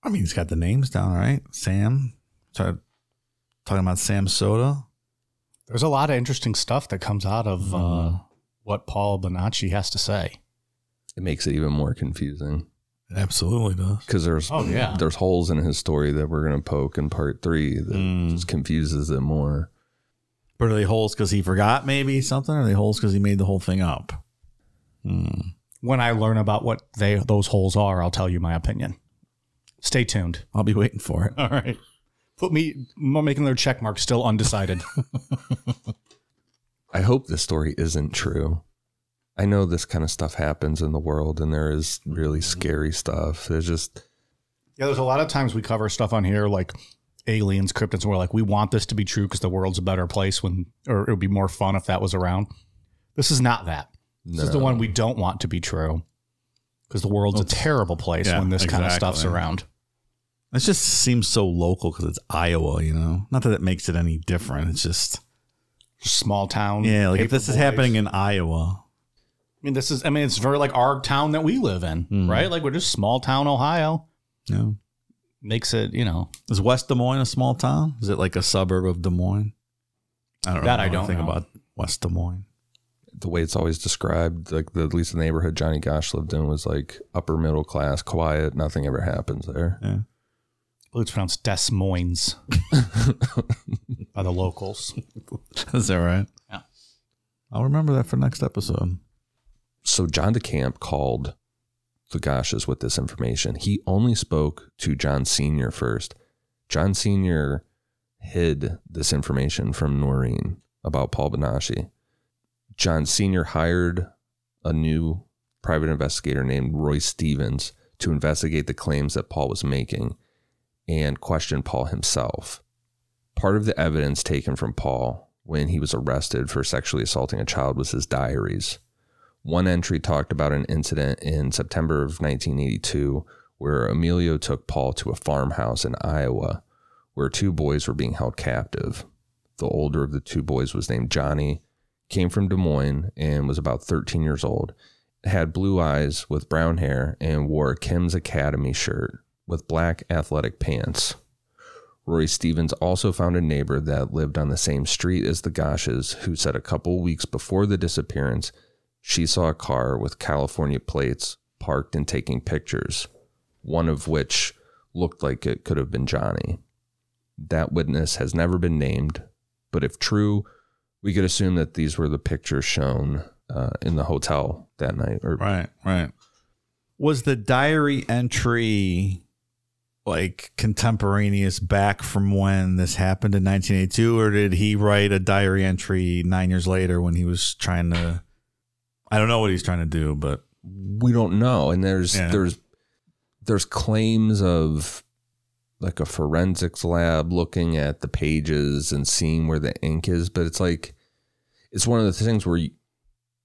I mean, he's got the names down, right? Sam. Started talking about Sam Soda. There's a lot of interesting stuff that comes out of uh, what Paul Bonacci has to say. It makes it even more confusing It absolutely does. because there's Oh, yeah. there's holes in his story that we're gonna poke in part three that Mm. just confuses it more. But are they holes because he forgot maybe something? Or are they holes because he made the whole thing up? Hmm. When I learn about what they those holes are, I'll tell you my opinion. Stay tuned. I'll be waiting for it. All right. Put me making their check mark still undecided. (laughs) I hope this story isn't true. I know this kind of stuff happens in the world, and there is really scary stuff. There's just Yeah, there's a lot of times we cover stuff on here like aliens, cryptids. and We're like, we want this to be true because the world's a better place when, or it would be more fun if that was around. This is not that. This is the one we don't want to be true because the world's a terrible place Yeah, when this kind of stuff's around. It just seems so local because it's Iowa, you know. Not that it makes it any different. It's just Small town. yeah, like if paper this is happening in Iowa, I mean, this is. I mean, it's very like our town that we live in, Mhm. right? Like we're just small town Ohio. you know, Makes it, you know, is West Des Moines a small town? Is it like a suburb of Des Moines? I don't That know That I don't think know. about West Des Moines. the way it's always described, like the, at least the neighborhood Johnny Gosch lived in was like upper middle class, quiet. Nothing ever happens there. Yeah. I believe it's pronounced Des Moines (laughs) by the locals. Is that right? Yeah. I'll remember that for next episode. So John DeCamp called the Gosches with this information. He only spoke to John Sr. first. John Sr. hid this information from Noreen about Paul Bonacci. John Sr. hired a new private investigator named Roy Stevens to investigate the claims that Paul was making and question Paul himself. Part of the evidence taken from Paul when he was arrested for sexually assaulting a child was his diaries. One entry talked about an incident in September of 1982 where Emilio took Paul to a farmhouse in Iowa where two boys were being held captive. The older of the two boys was named Johnny, came from Des Moines, and was about 13 years old. Had blue eyes with brown hair and wore a Kim's Academy shirt with black athletic pants. Roy Stevens also found a neighbor that lived on the same street as the Gosches who said a couple weeks before the disappearance she saw a car with California plates parked and taking pictures, one of which looked like it could have been Johnny. That witness has never been named, but if true, we could assume that these were the pictures shown uh, in the hotel that night. Or Right, right. Was the diary entry like contemporaneous back from when this happened in 1982, or did he write a diary entry nine years later when he was trying to? I don't know what he's trying to do, but we don't know and there's Yeah. there's there's claims of like a forensics lab looking at the pages and seeing where the ink is but it's like it's one of the things where you,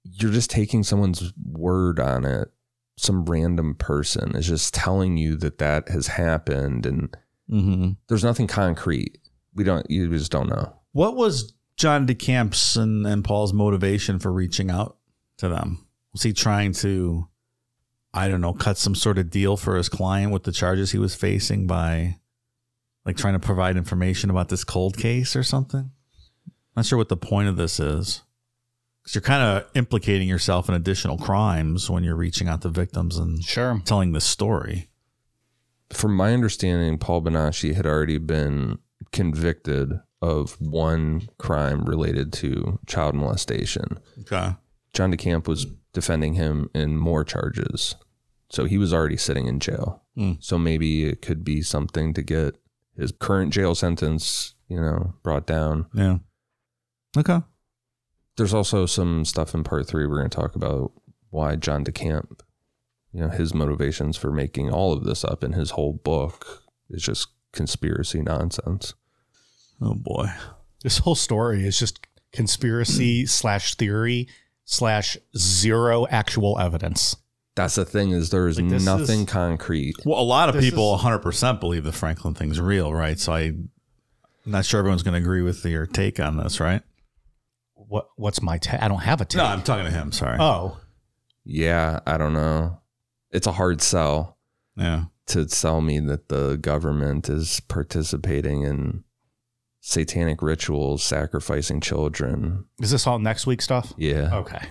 you're just taking someone's word on it some random person is just telling you that that has happened and mm-hmm. there's nothing concrete we don't you just don't know what was John DeCamp's and, and Paul's motivation for reaching out to them? Was he trying to, I don't know, cut some sort of deal for his client with the charges he was facing by like trying to provide information about this cold case or something? Not sure what the point of this is. Because you're kind of implicating yourself in additional crimes when you're reaching out to victims and Sure. telling this story. from my understanding, Paul Bonacci had already been convicted of one crime related to child molestation. Okay. John DeCamp was defending him in more charges. So he was already sitting in jail. Hmm. So maybe it could be something to get his current jail sentence, you know, brought down. Yeah. Okay. There's also some stuff in part three we're going to talk about why John DeCamp, you know, his motivations for making all of this up in his whole book is just conspiracy nonsense. Oh boy. This whole story is just conspiracy (clears throat) slash theory slash zero actual evidence. That's the thing is there's Like, nothing is- concrete. Well, a lot of This people is- 100% believe the Franklin thing's real, right? So I, I'm not sure everyone's going to agree with your take on this, right? What what's my take? I don't have a take. No, I'm talking to him. Sorry. oh, Yeah, I don't know. It's a hard sell yeah. to sell me that the government is participating in satanic rituals, sacrificing children. is this all next week stuff? Yeah. Okay.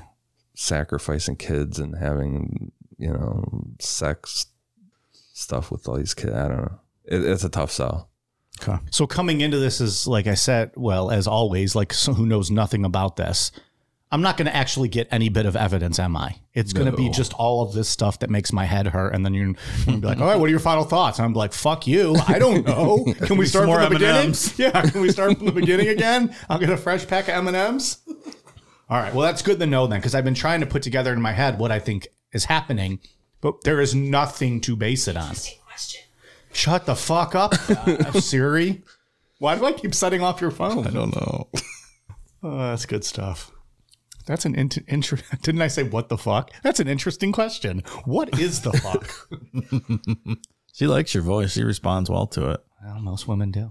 sacrificing kids and having you know sex stuff with all these kids. I don't know. It, it's a tough sell. Okay. So coming into this is like I said, well, as always, like (laughs) so who knows nothing about this. I'm not going to actually get any bit of evidence, am I? It's going to be just all of this stuff that makes my head hurt, and then you're going to be like, "All right, what are your final thoughts?" And I'm like, "Fuck you, I don't (laughs) know. Can we start from more the beginning? M&Ms. (laughs) Yeah, can we start from the beginning again? I'll get a fresh pack of M and M's. All right, well, that's good to know then, because I've been trying to put together in my head what I think is happening, but there is nothing to base it on. Interesting question. Shut the fuck up, (laughs) uh, Siri. Why do I keep setting off your phone? I don't know. (laughs) Oh, that's good stuff. That's an int- inter- (laughs) Didn't I say what the fuck? That's an interesting question. What is the fuck? She likes your voice. She responds well to it. well, most women do.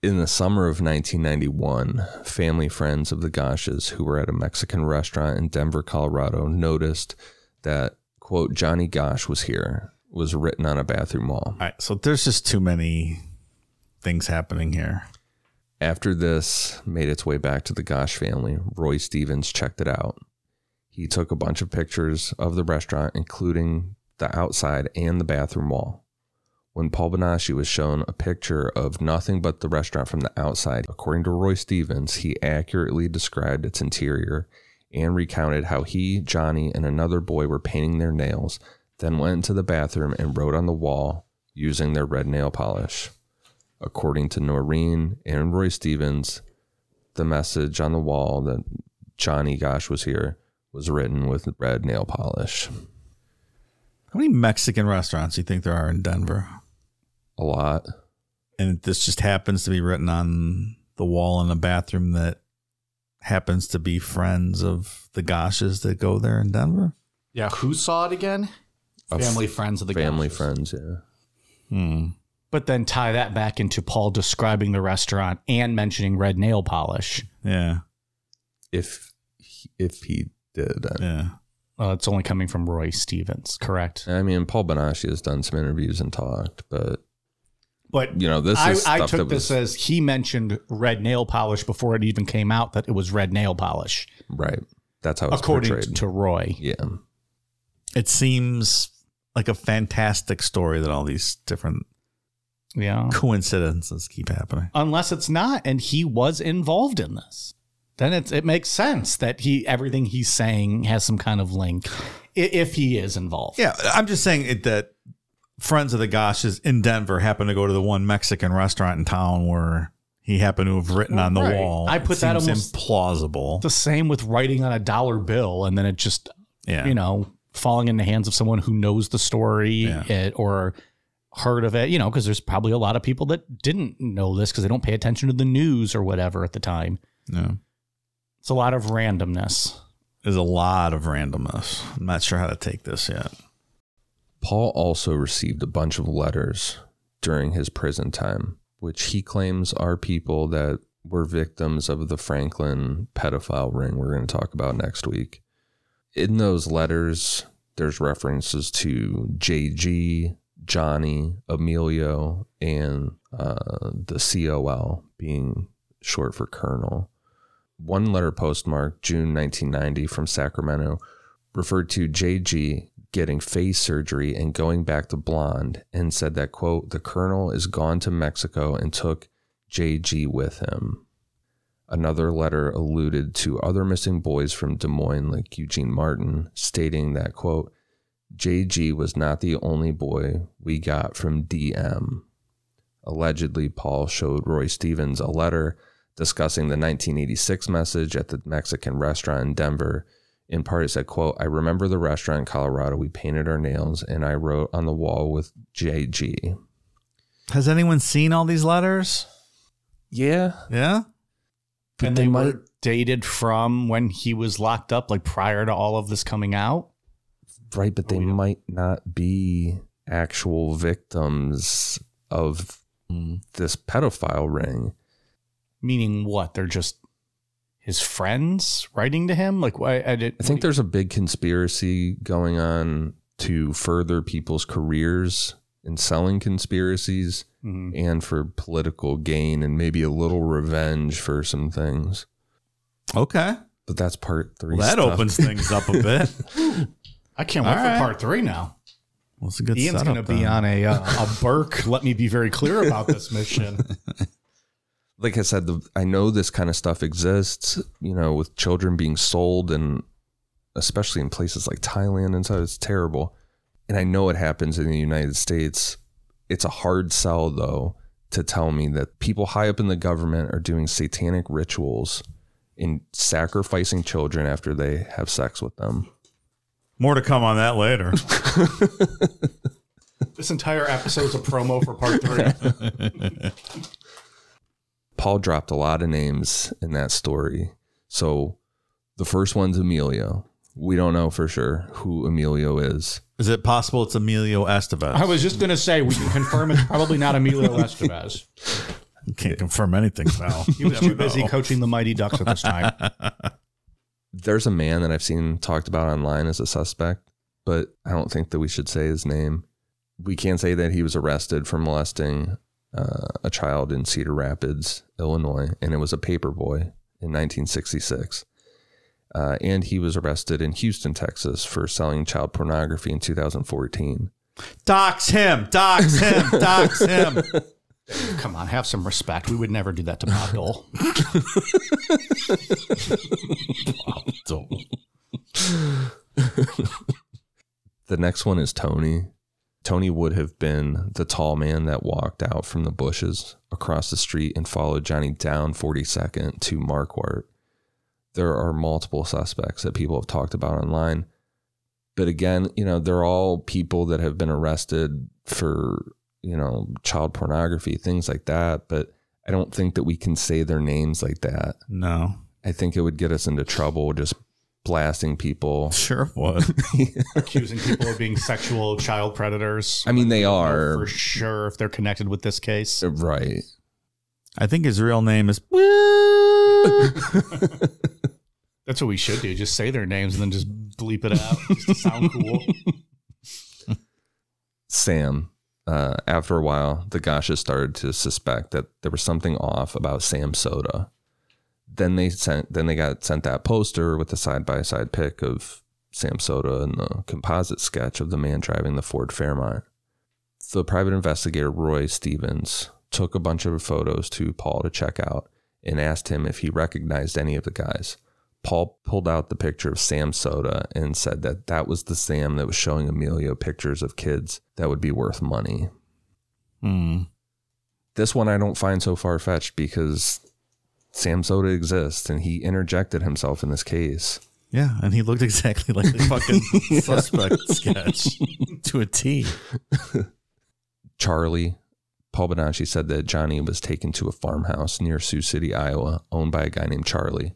In the summer of 1991, family friends of the Gosches who were at a Mexican restaurant in Denver, Colorado, noticed that, quote, Johnny Gosch was here, was written on a bathroom wall. All right. So there's just too many things happening here. After this made its way back to the Gosch family, Roy Stevens checked it out. He took a bunch of pictures of the restaurant, including the outside and the bathroom wall. When Paul Bonacci was shown a picture of nothing but the restaurant from the outside, according to Roy Stevens, he accurately described its interior and recounted how he, Johnny, and another boy were painting their nails, then went into the bathroom and wrote on the wall using their red nail polish. According to Noreen and Roy Stevens, the message on the wall that Johnny Gosch was here was written with red nail polish. How many Mexican restaurants do you think there are in Denver? A lot. And this just happens to be written on the wall in a bathroom that happens to be friends of the Gosches that go there in Denver. Yeah, who saw it again? A Family friends of the Family Gosches. friends, yeah. Hmm. But then tie that back into Paul describing the restaurant and mentioning red nail polish. Yeah. If if he did, I, Yeah. Well, it's only coming from Roy Stevens, correct? I mean, Paul Bonacci has done some interviews and talked, but But you know, this I, is I took this was as he mentioned red nail polish before it even came out that it was red nail polish, right. That's how it's according portrayed. to Roy. yeah, It seems like a fantastic story that all these different Yeah. coincidences keep happening. Unless it's not, and he was involved in this, then it's it makes sense that he everything he's saying has some kind of link, if he is involved. Yeah, I'm just saying it, that friends of the Gosches in Denver happen to go to the one Mexican restaurant in town where he happened to have written on the Right. wall. I It put that seems almost- implausible. The same with writing on a dollar bill, and then it just Yeah, you know falling in the hands of someone who knows the story Yeah. it, or heard of it. You know, because there's probably a lot of people that didn't know this because they don't pay attention to the news or whatever at the time. yeah. It's a lot of randomness. There's a lot of randomness. I'm not sure how to take this yet. Paul also received a bunch of letters during his prison time, which he claims are people that were victims of the Franklin pedophile ring we're going to talk about next week. In those letters, there's references to JG, Johnny, Emilio, and uh, the COL being short for Colonel. One letter postmarked June 1990 from Sacramento referred to JG getting face surgery and going back to blonde and said that quote the colonel is gone to Mexico and took JG with him. Another letter alluded to other missing boys from Des Moines like Eugene Martin stating that quote JG was not the only boy we got from DM. Allegedly Paul showed Roy Stevens a letter discussing the 1986 message at the Mexican restaurant in Denver in part it said quote i remember the restaurant in colorado we painted our nails and i wrote on the wall with jg Has anyone seen all these letters? yeah Yeah. But and they they might were dated from when he was locked up, like prior to all of this coming out. right but they oh, we don't- might not be actual victims of this pedophile ring Meaning what? They're just his friends writing to him. Like why? I, did, i think there's a big conspiracy going on to further people's careers in selling conspiracies Mhm. and for political gain and maybe a little revenge for some things Okay. but that's part three Well, that stuff. opens things up a bit. (laughs) I can't All wait right. for part three now. Well, it's a good Ian's setup. going to be on a uh, a (laughs) Burke. Let me be very clear about this mission. (laughs) like I said, the, I know this kind of stuff exists, you know, with children being sold and especially in places like Thailand and stuff. It's terrible. And I know it happens in the United States. It's a hard sell, though, to tell me that people high up in the government are doing satanic rituals in sacrificing children after they have sex with them. More to come on that later. (laughs) This entire episode is a promo for part three. (laughs) Paul dropped a lot of names in that story. So the first one's Emilio. We don't know for sure who Emilio is. Is it possible it's Emilio Estevez? I was just gonna say we can confirm it's probably not Emilio (laughs) Estevez. Can't confirm anything, pal. (laughs) He was too busy coaching the Mighty Ducks at this time. (laughs) There's a man that I've seen talked about online as a suspect, but I don't think that we should say his name. We can say that he was arrested for molesting uh, a child in Cedar Rapids, Illinois, and it was a paper boy in 1966. Uh, and he was arrested in Houston, Texas for selling child pornography in 2014. Dox him. Dox him. (laughs) Dox him. Come on, have some respect. We would never do that to Bob Dole. (laughs) The next one is Tony. Tony would have been the tall man that walked out from the bushes across the street and followed Johnny down 42nd to Marquardt. There are multiple suspects that people have talked about online. But again, you know, they're all people that have been arrested for, you know, child pornography, things like that. But I don't think that we can say their names like that. No. I think it would get us into trouble just blasting people. (laughs) Sure would. Accusing people of being sexual child predators. I mean, they are. for sure if they're connected with this case. Right. I think his real name is. (laughs) (laughs) That's what we should do. Just say their names and then just bleep it out just to sound cool. Sam. Uh, after a while, the Gosches started to suspect that there was something off about Sam Soda. Then they sent. Then they got sent that poster with the side by side pic of Sam Soda and the composite sketch of the man driving the Ford Fairmont. The private investigator Roy Stevens took a bunch of photos to Paul to check out and asked him if he recognized any of the guys. Paul pulled out the picture of Sam Soda and said that that was the Sam that was showing Emilio pictures of kids that would be worth money. Hmm. This one I don't find so far fetched because Sam Soda exists and he interjected himself in this case. Yeah, and he looked (laughs) exactly like the fucking (laughs) suspect sketch to a T. (laughs) Charlie, Paul Bonacci said that Johnny was taken to a farmhouse near Sioux City, Iowa, owned by a guy named Charlie.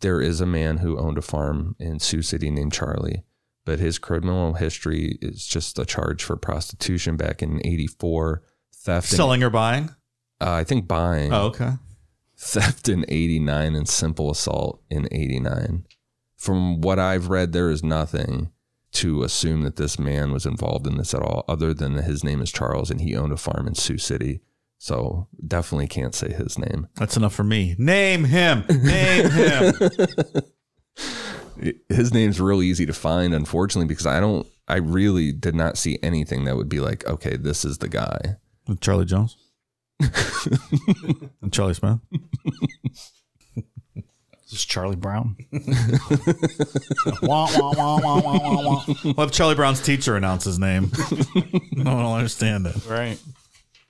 There is a man who owned a farm in Sioux City named Charlie, but his criminal history is just a charge for prostitution back in 84, theft, in- Selling or buying? uh, I think buying, Oh, okay. theft in 89, and simple assault in 89. From what I've read, there is nothing to assume that this man was involved in this at all, other than that his name is Charles and he owned a farm in Sioux City. So definitely can't say his name. That's enough for me. Name him. Name him. (laughs) His name's real easy to find, unfortunately, because I don't, I really did not see anything that would be like, okay, this is the guy. Charlie Jones. (laughs) and Charlie Smith. This is Charlie Brown. (laughs) wah, wah, wah, wah, wah, wah, wah. We'll have Charlie Brown's teacher announce his name. no one will understand it. Right.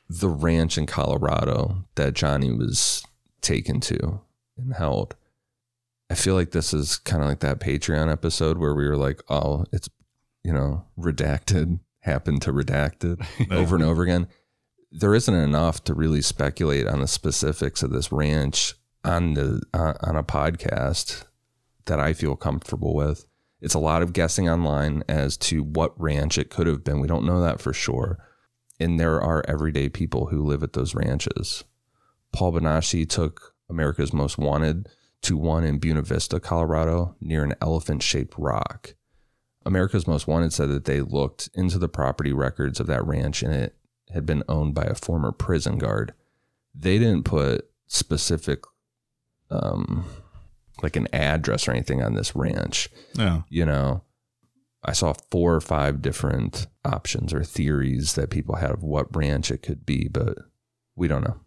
The ranch in Colorado that Johnny was taken to and held. I feel like this is kind of like that Patreon episode where we were like, oh, it's, you know, redacted, (laughs) happened to redacted (laughs) over and over again. There isn't enough to really speculate on the specifics of this ranch on the uh, on a podcast that I feel comfortable with. It's a lot of guessing online as to what ranch it could have been. We don't know that for sure and there are everyday people who live at those ranches. Paul Bonacci took America's Most Wanted to one in Buena Vista, Colorado, near an elephant shaped rock. America's Most Wanted said that they looked into the property records of that ranch and it had been owned by a former prison guard. They didn't put specific, um, like an address or anything on this ranch Yeah. you know i saw four or five different options or theories that people had of what branch it could be but we don't know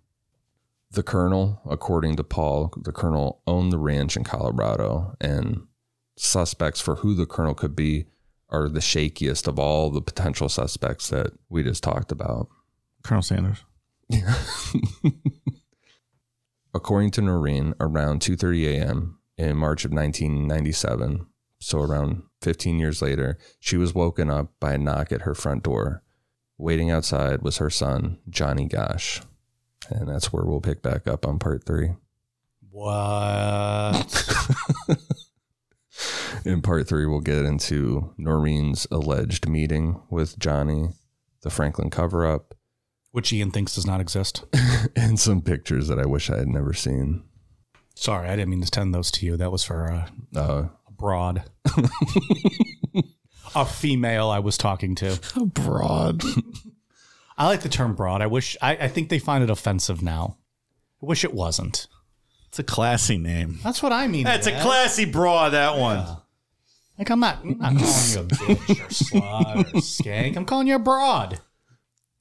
the colonel according to paul the colonel owned the ranch in colorado and suspects for who the colonel could be are the shakiest of all the potential suspects that we just talked about Colonel Sanders. (laughs) according to Noreen, around 2:30 a.m. in March of 1997, so around 15 years later, she was woken up by a knock at her front door. waiting outside was her son, Johnny Gosch. And that's where we'll pick back up on part three. What? (laughs) In part three, we'll get into Noreen's alleged meeting with Johnny, the Franklin cover up, Which Ian thinks does not exist. (laughs) and some pictures that I wish I had never seen. Sorry, I didn't mean to send those to you. That was for uh, Uh, broad. (laughs) a female I was talking to. Broad. (laughs) I like the term broad. I wish, I, I think they find it offensive now. I wish it wasn't. It's a classy name. That's what I mean. That's a Dad. classy broad, that one. Like I'm not, I'm not calling you a bitch or (laughs) slut or skank. I'm calling you a broad.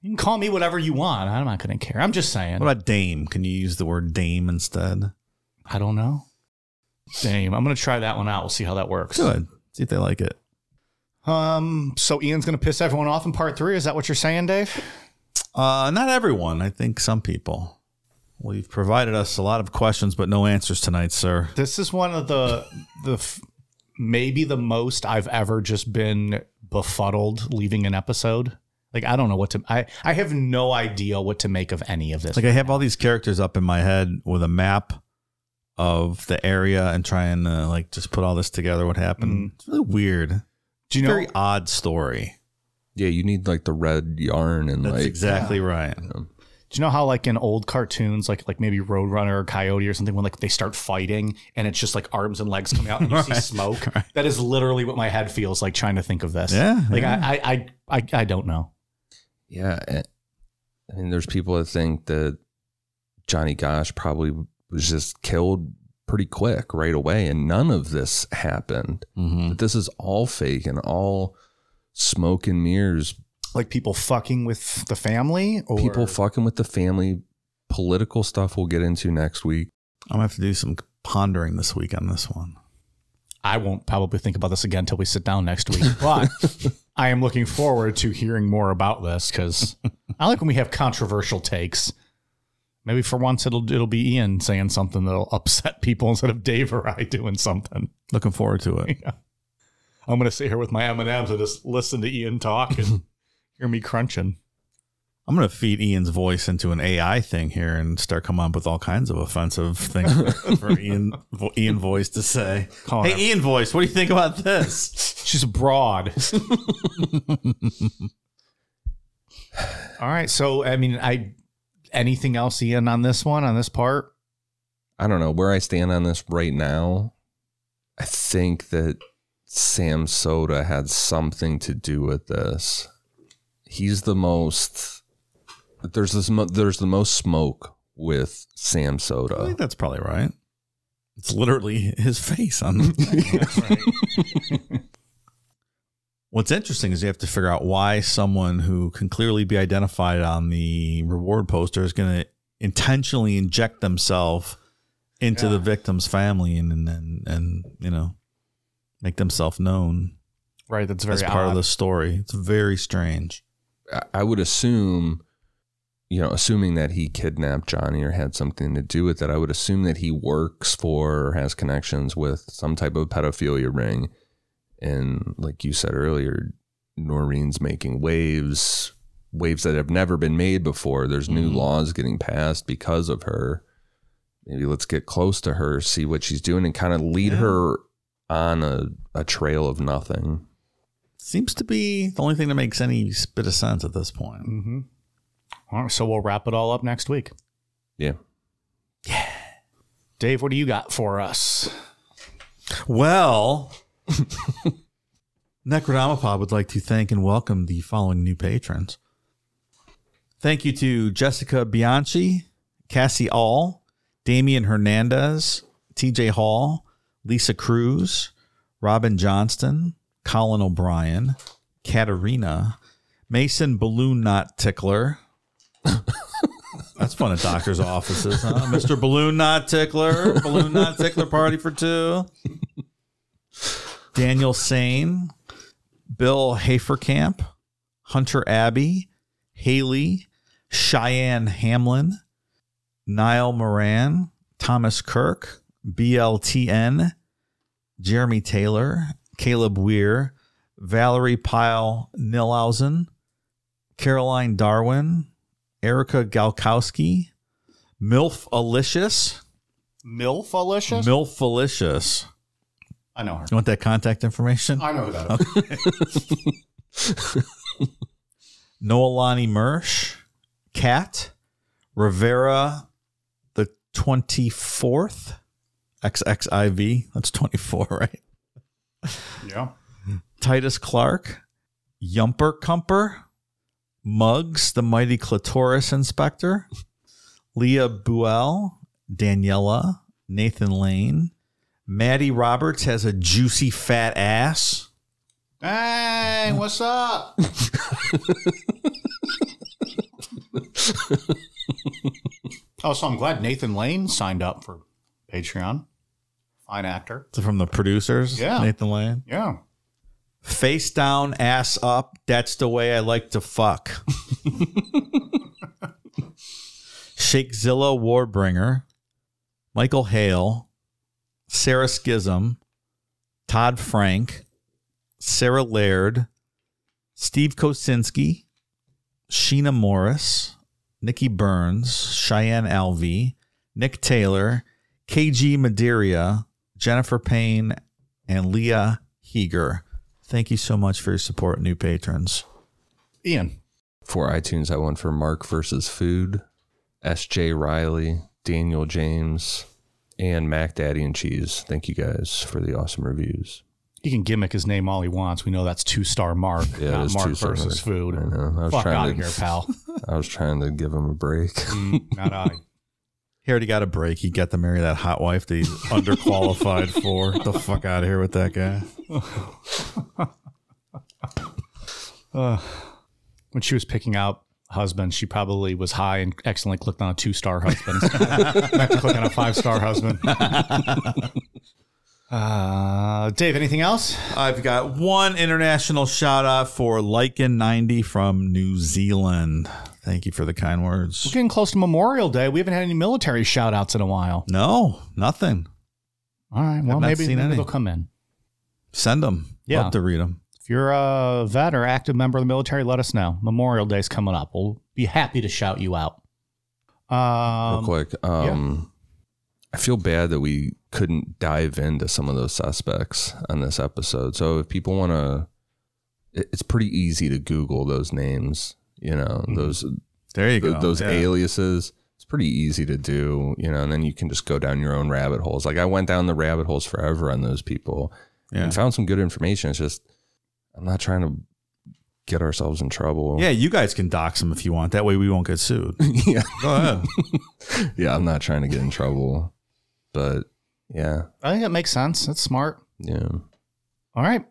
You can call me whatever you want. I'm not going to care. I'm just saying. What about dame? Can you use the word dame instead? I don't know. Damn, I'm going to try that one out. We'll see how that works. Good. See if they like it. Um. So Ian's going to piss everyone off in part three. Is that what you're saying, Dave? Uh, not everyone. I think some people. Well, you've provided us a lot of questions, but no answers tonight, sir. This is one of the the f- maybe the most I've ever just been befuddled leaving an episode. Like I don't know what to. I I have no idea what to make of any of this. Like I have all these characters up in my head with a map of the area and trying to like just put all this together. What happened? It's really weird. Do you know? Very odd story. yeah, you need like the red yarn and That's like exactly right. Do you know how like in old cartoons, like like maybe Roadrunner or Coyote or something, when like they start fighting and it's just like arms and legs coming out and you see (laughs) Right, smoke? That is literally what my head feels like trying to think of this. Yeah, Like yeah. I, I I I I don't know. Yeah. eh, I mean, there's people that think that Johnny Gosch probably was just killed pretty quick right away, and none of this happened. Mm-hmm. That this is all fake and all smoke and mirrors. Like people fucking with the family or People fucking with the family. Political stuff we'll get into next week. I'm gonna have to do some pondering this week on this one. I won't probably think about this again until we sit down next week. (laughs) But I am looking forward to hearing more about this because (laughs) I like when we have controversial takes. Maybe for once it'll it'll be Ian saying something that'll (laughs) upset people instead of Dave or I doing something. Looking forward to it. I'm gonna sit here with my M and M's and just listen to Ian talk and (laughs) hear me crunching. I'm gonna feed Ian's voice into an AI thing here and start coming up with all kinds of offensive things for (laughs) Ian vo- Ian voice to say. Calling Hey, her- Ian voice, what do you think about this? She's broad. All right, so I mean, I anything else, Ian, on this one, on this part? I don't know where I stand on this right now. I think that Sam Soda had something to do with this. He's the most. There's this. mo- There's the most smoke with Sam Soda. I think that's probably right. It's literally his face on the (laughs) thing. What's interesting is you have to figure out why someone who can clearly be identified on the reward poster is going to intentionally inject themselves into Yeah. the victim's family and and and, and you know make themselves known Right, that's very as part odd. of the story. It's very strange. I- I would assume, you know, assuming that he kidnapped Johnny or had something to do with it, I would assume that he works for or has connections with some type of pedophilia ring. And like you said earlier, Noreen's making waves, waves that have never been made before. There's new Mhm. laws getting passed because of her. Maybe let's get close to her, see what she's doing, and kind of lead Yeah. her on a, a trail of nothing. Seems to be the only thing that makes any bit of sense at this point. Mm-hmm. All right, so we'll wrap it all up next week. Yeah. Yeah. Dave, what do you got for us? Well, (laughs) Necronomipod would like to thank and welcome the following new patrons. Thank you to Jessica Bianchi, Cassie All, Damian Hernandez, TJ Hall, Lisa Cruz, Robin Johnston, Colin O'Brien, Katarina, Mason Balloon Knot Tickler. That's fun at doctors' offices, huh? Mr. Balloon Knot Tickler, Balloon Knot Tickler party for two. Daniel Sane, Bill Haferkamp, Hunter Abbey, Haley, Cheyenne Hamlin, Niall Moran, Thomas Kirk, BLTN, Jeremy Taylor, Caleb Weir, Valerie Pyle Nilhausen, Caroline Darwin, Erica Galkowski, Milf Alicious, Milf Alicious? Milf Alicious. I know her. You want that contact information? I know who that is. (laughs) Noelani Mersch, Cat, Rivera the 24th, XXIV, that's 24, right? yeah. Titus Clark, Yumper Cumper, Muggs, the mighty clitoris inspector, Leah Buell, Daniela, Nathan Lane, Maddie Roberts has a juicy fat ass. Hey, what's up? (laughs) oh, so I'm glad Nathan Lane signed up for Patreon. Fine actor. From the producers, Yeah. Nathan Lane. Yeah. Face down, ass up. That's the way I like to fuck. (laughs) Shakezilla Warbringer, Michael Hale, Sarah Schism, Todd Frank, Sarah Laird, Steve Kosinski, Sheena Morris, Nikki Burns, Cheyenne Alvey, Nick Taylor, KG Madeira, Jennifer Payne, and Leah Heger. Thank you so much for your support, new patrons. Ian. For iTunes, I went for Mark versus Food, S.J. Riley, Daniel James, and Mac Daddy and Cheese. Thank you guys for the awesome reviews. He can gimmick his name all he wants. We know that's two star Mark, Yeah, not Mark versus Mark. food. I know. I was Fuck trying out to- of here, pal. (laughs) I was trying to give him a break. (laughs) Mm, not I. He already got a break. He got to marry that hot wife that he's underqualified (laughs) for. Get the fuck out of here with that guy. When she was picking out husbands, she probably was high and accidentally clicked on a two star husband. (laughs) Meant to click on a five star husband. (laughs) Uh, Dave, anything else? I've got one international shout out for Lycan90 from New Zealand. Thank you for the kind words. We're getting close to Memorial Day. We haven't had any military shout outs in a while. No, nothing. All right. Well, maybe, seen maybe they'll come in. Send them. Yeah. Love to read them. If you're a vet or active member of the military, let us know. Memorial Day's coming up. We'll be happy to shout you out. Real Um, quick, um, I feel bad that we couldn't dive into some of those suspects on this episode. So if people want to, it's pretty easy to Google those names. You know, those There you th- go. those Yeah. aliases. It's pretty easy to do. You know, and then you can just go down your own rabbit holes. Like I went down the rabbit holes forever on those people Yeah. and found some good information. It's just I'm not trying to get ourselves in trouble. Yeah, you guys can dox them if you want. That way we won't get sued. (laughs) yeah, Go ahead. (laughs) yeah. I'm not trying to get in trouble, but yeah, I think that makes sense. That's smart. yeah. All right.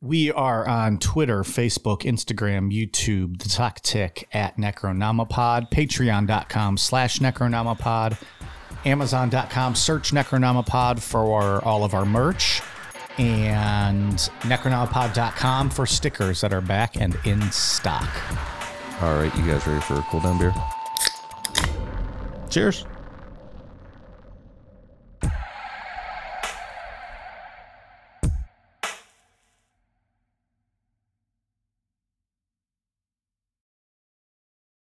We are on Twitter, Facebook, Instagram, YouTube, the Talk Tick at Necronomipod, patreon.com slash Necronomipod, amazon.com, search Necronomipod for all of our merch, and necronomipod.com for stickers that are back and in stock. All right, you guys ready for a cool down beer? Cheers.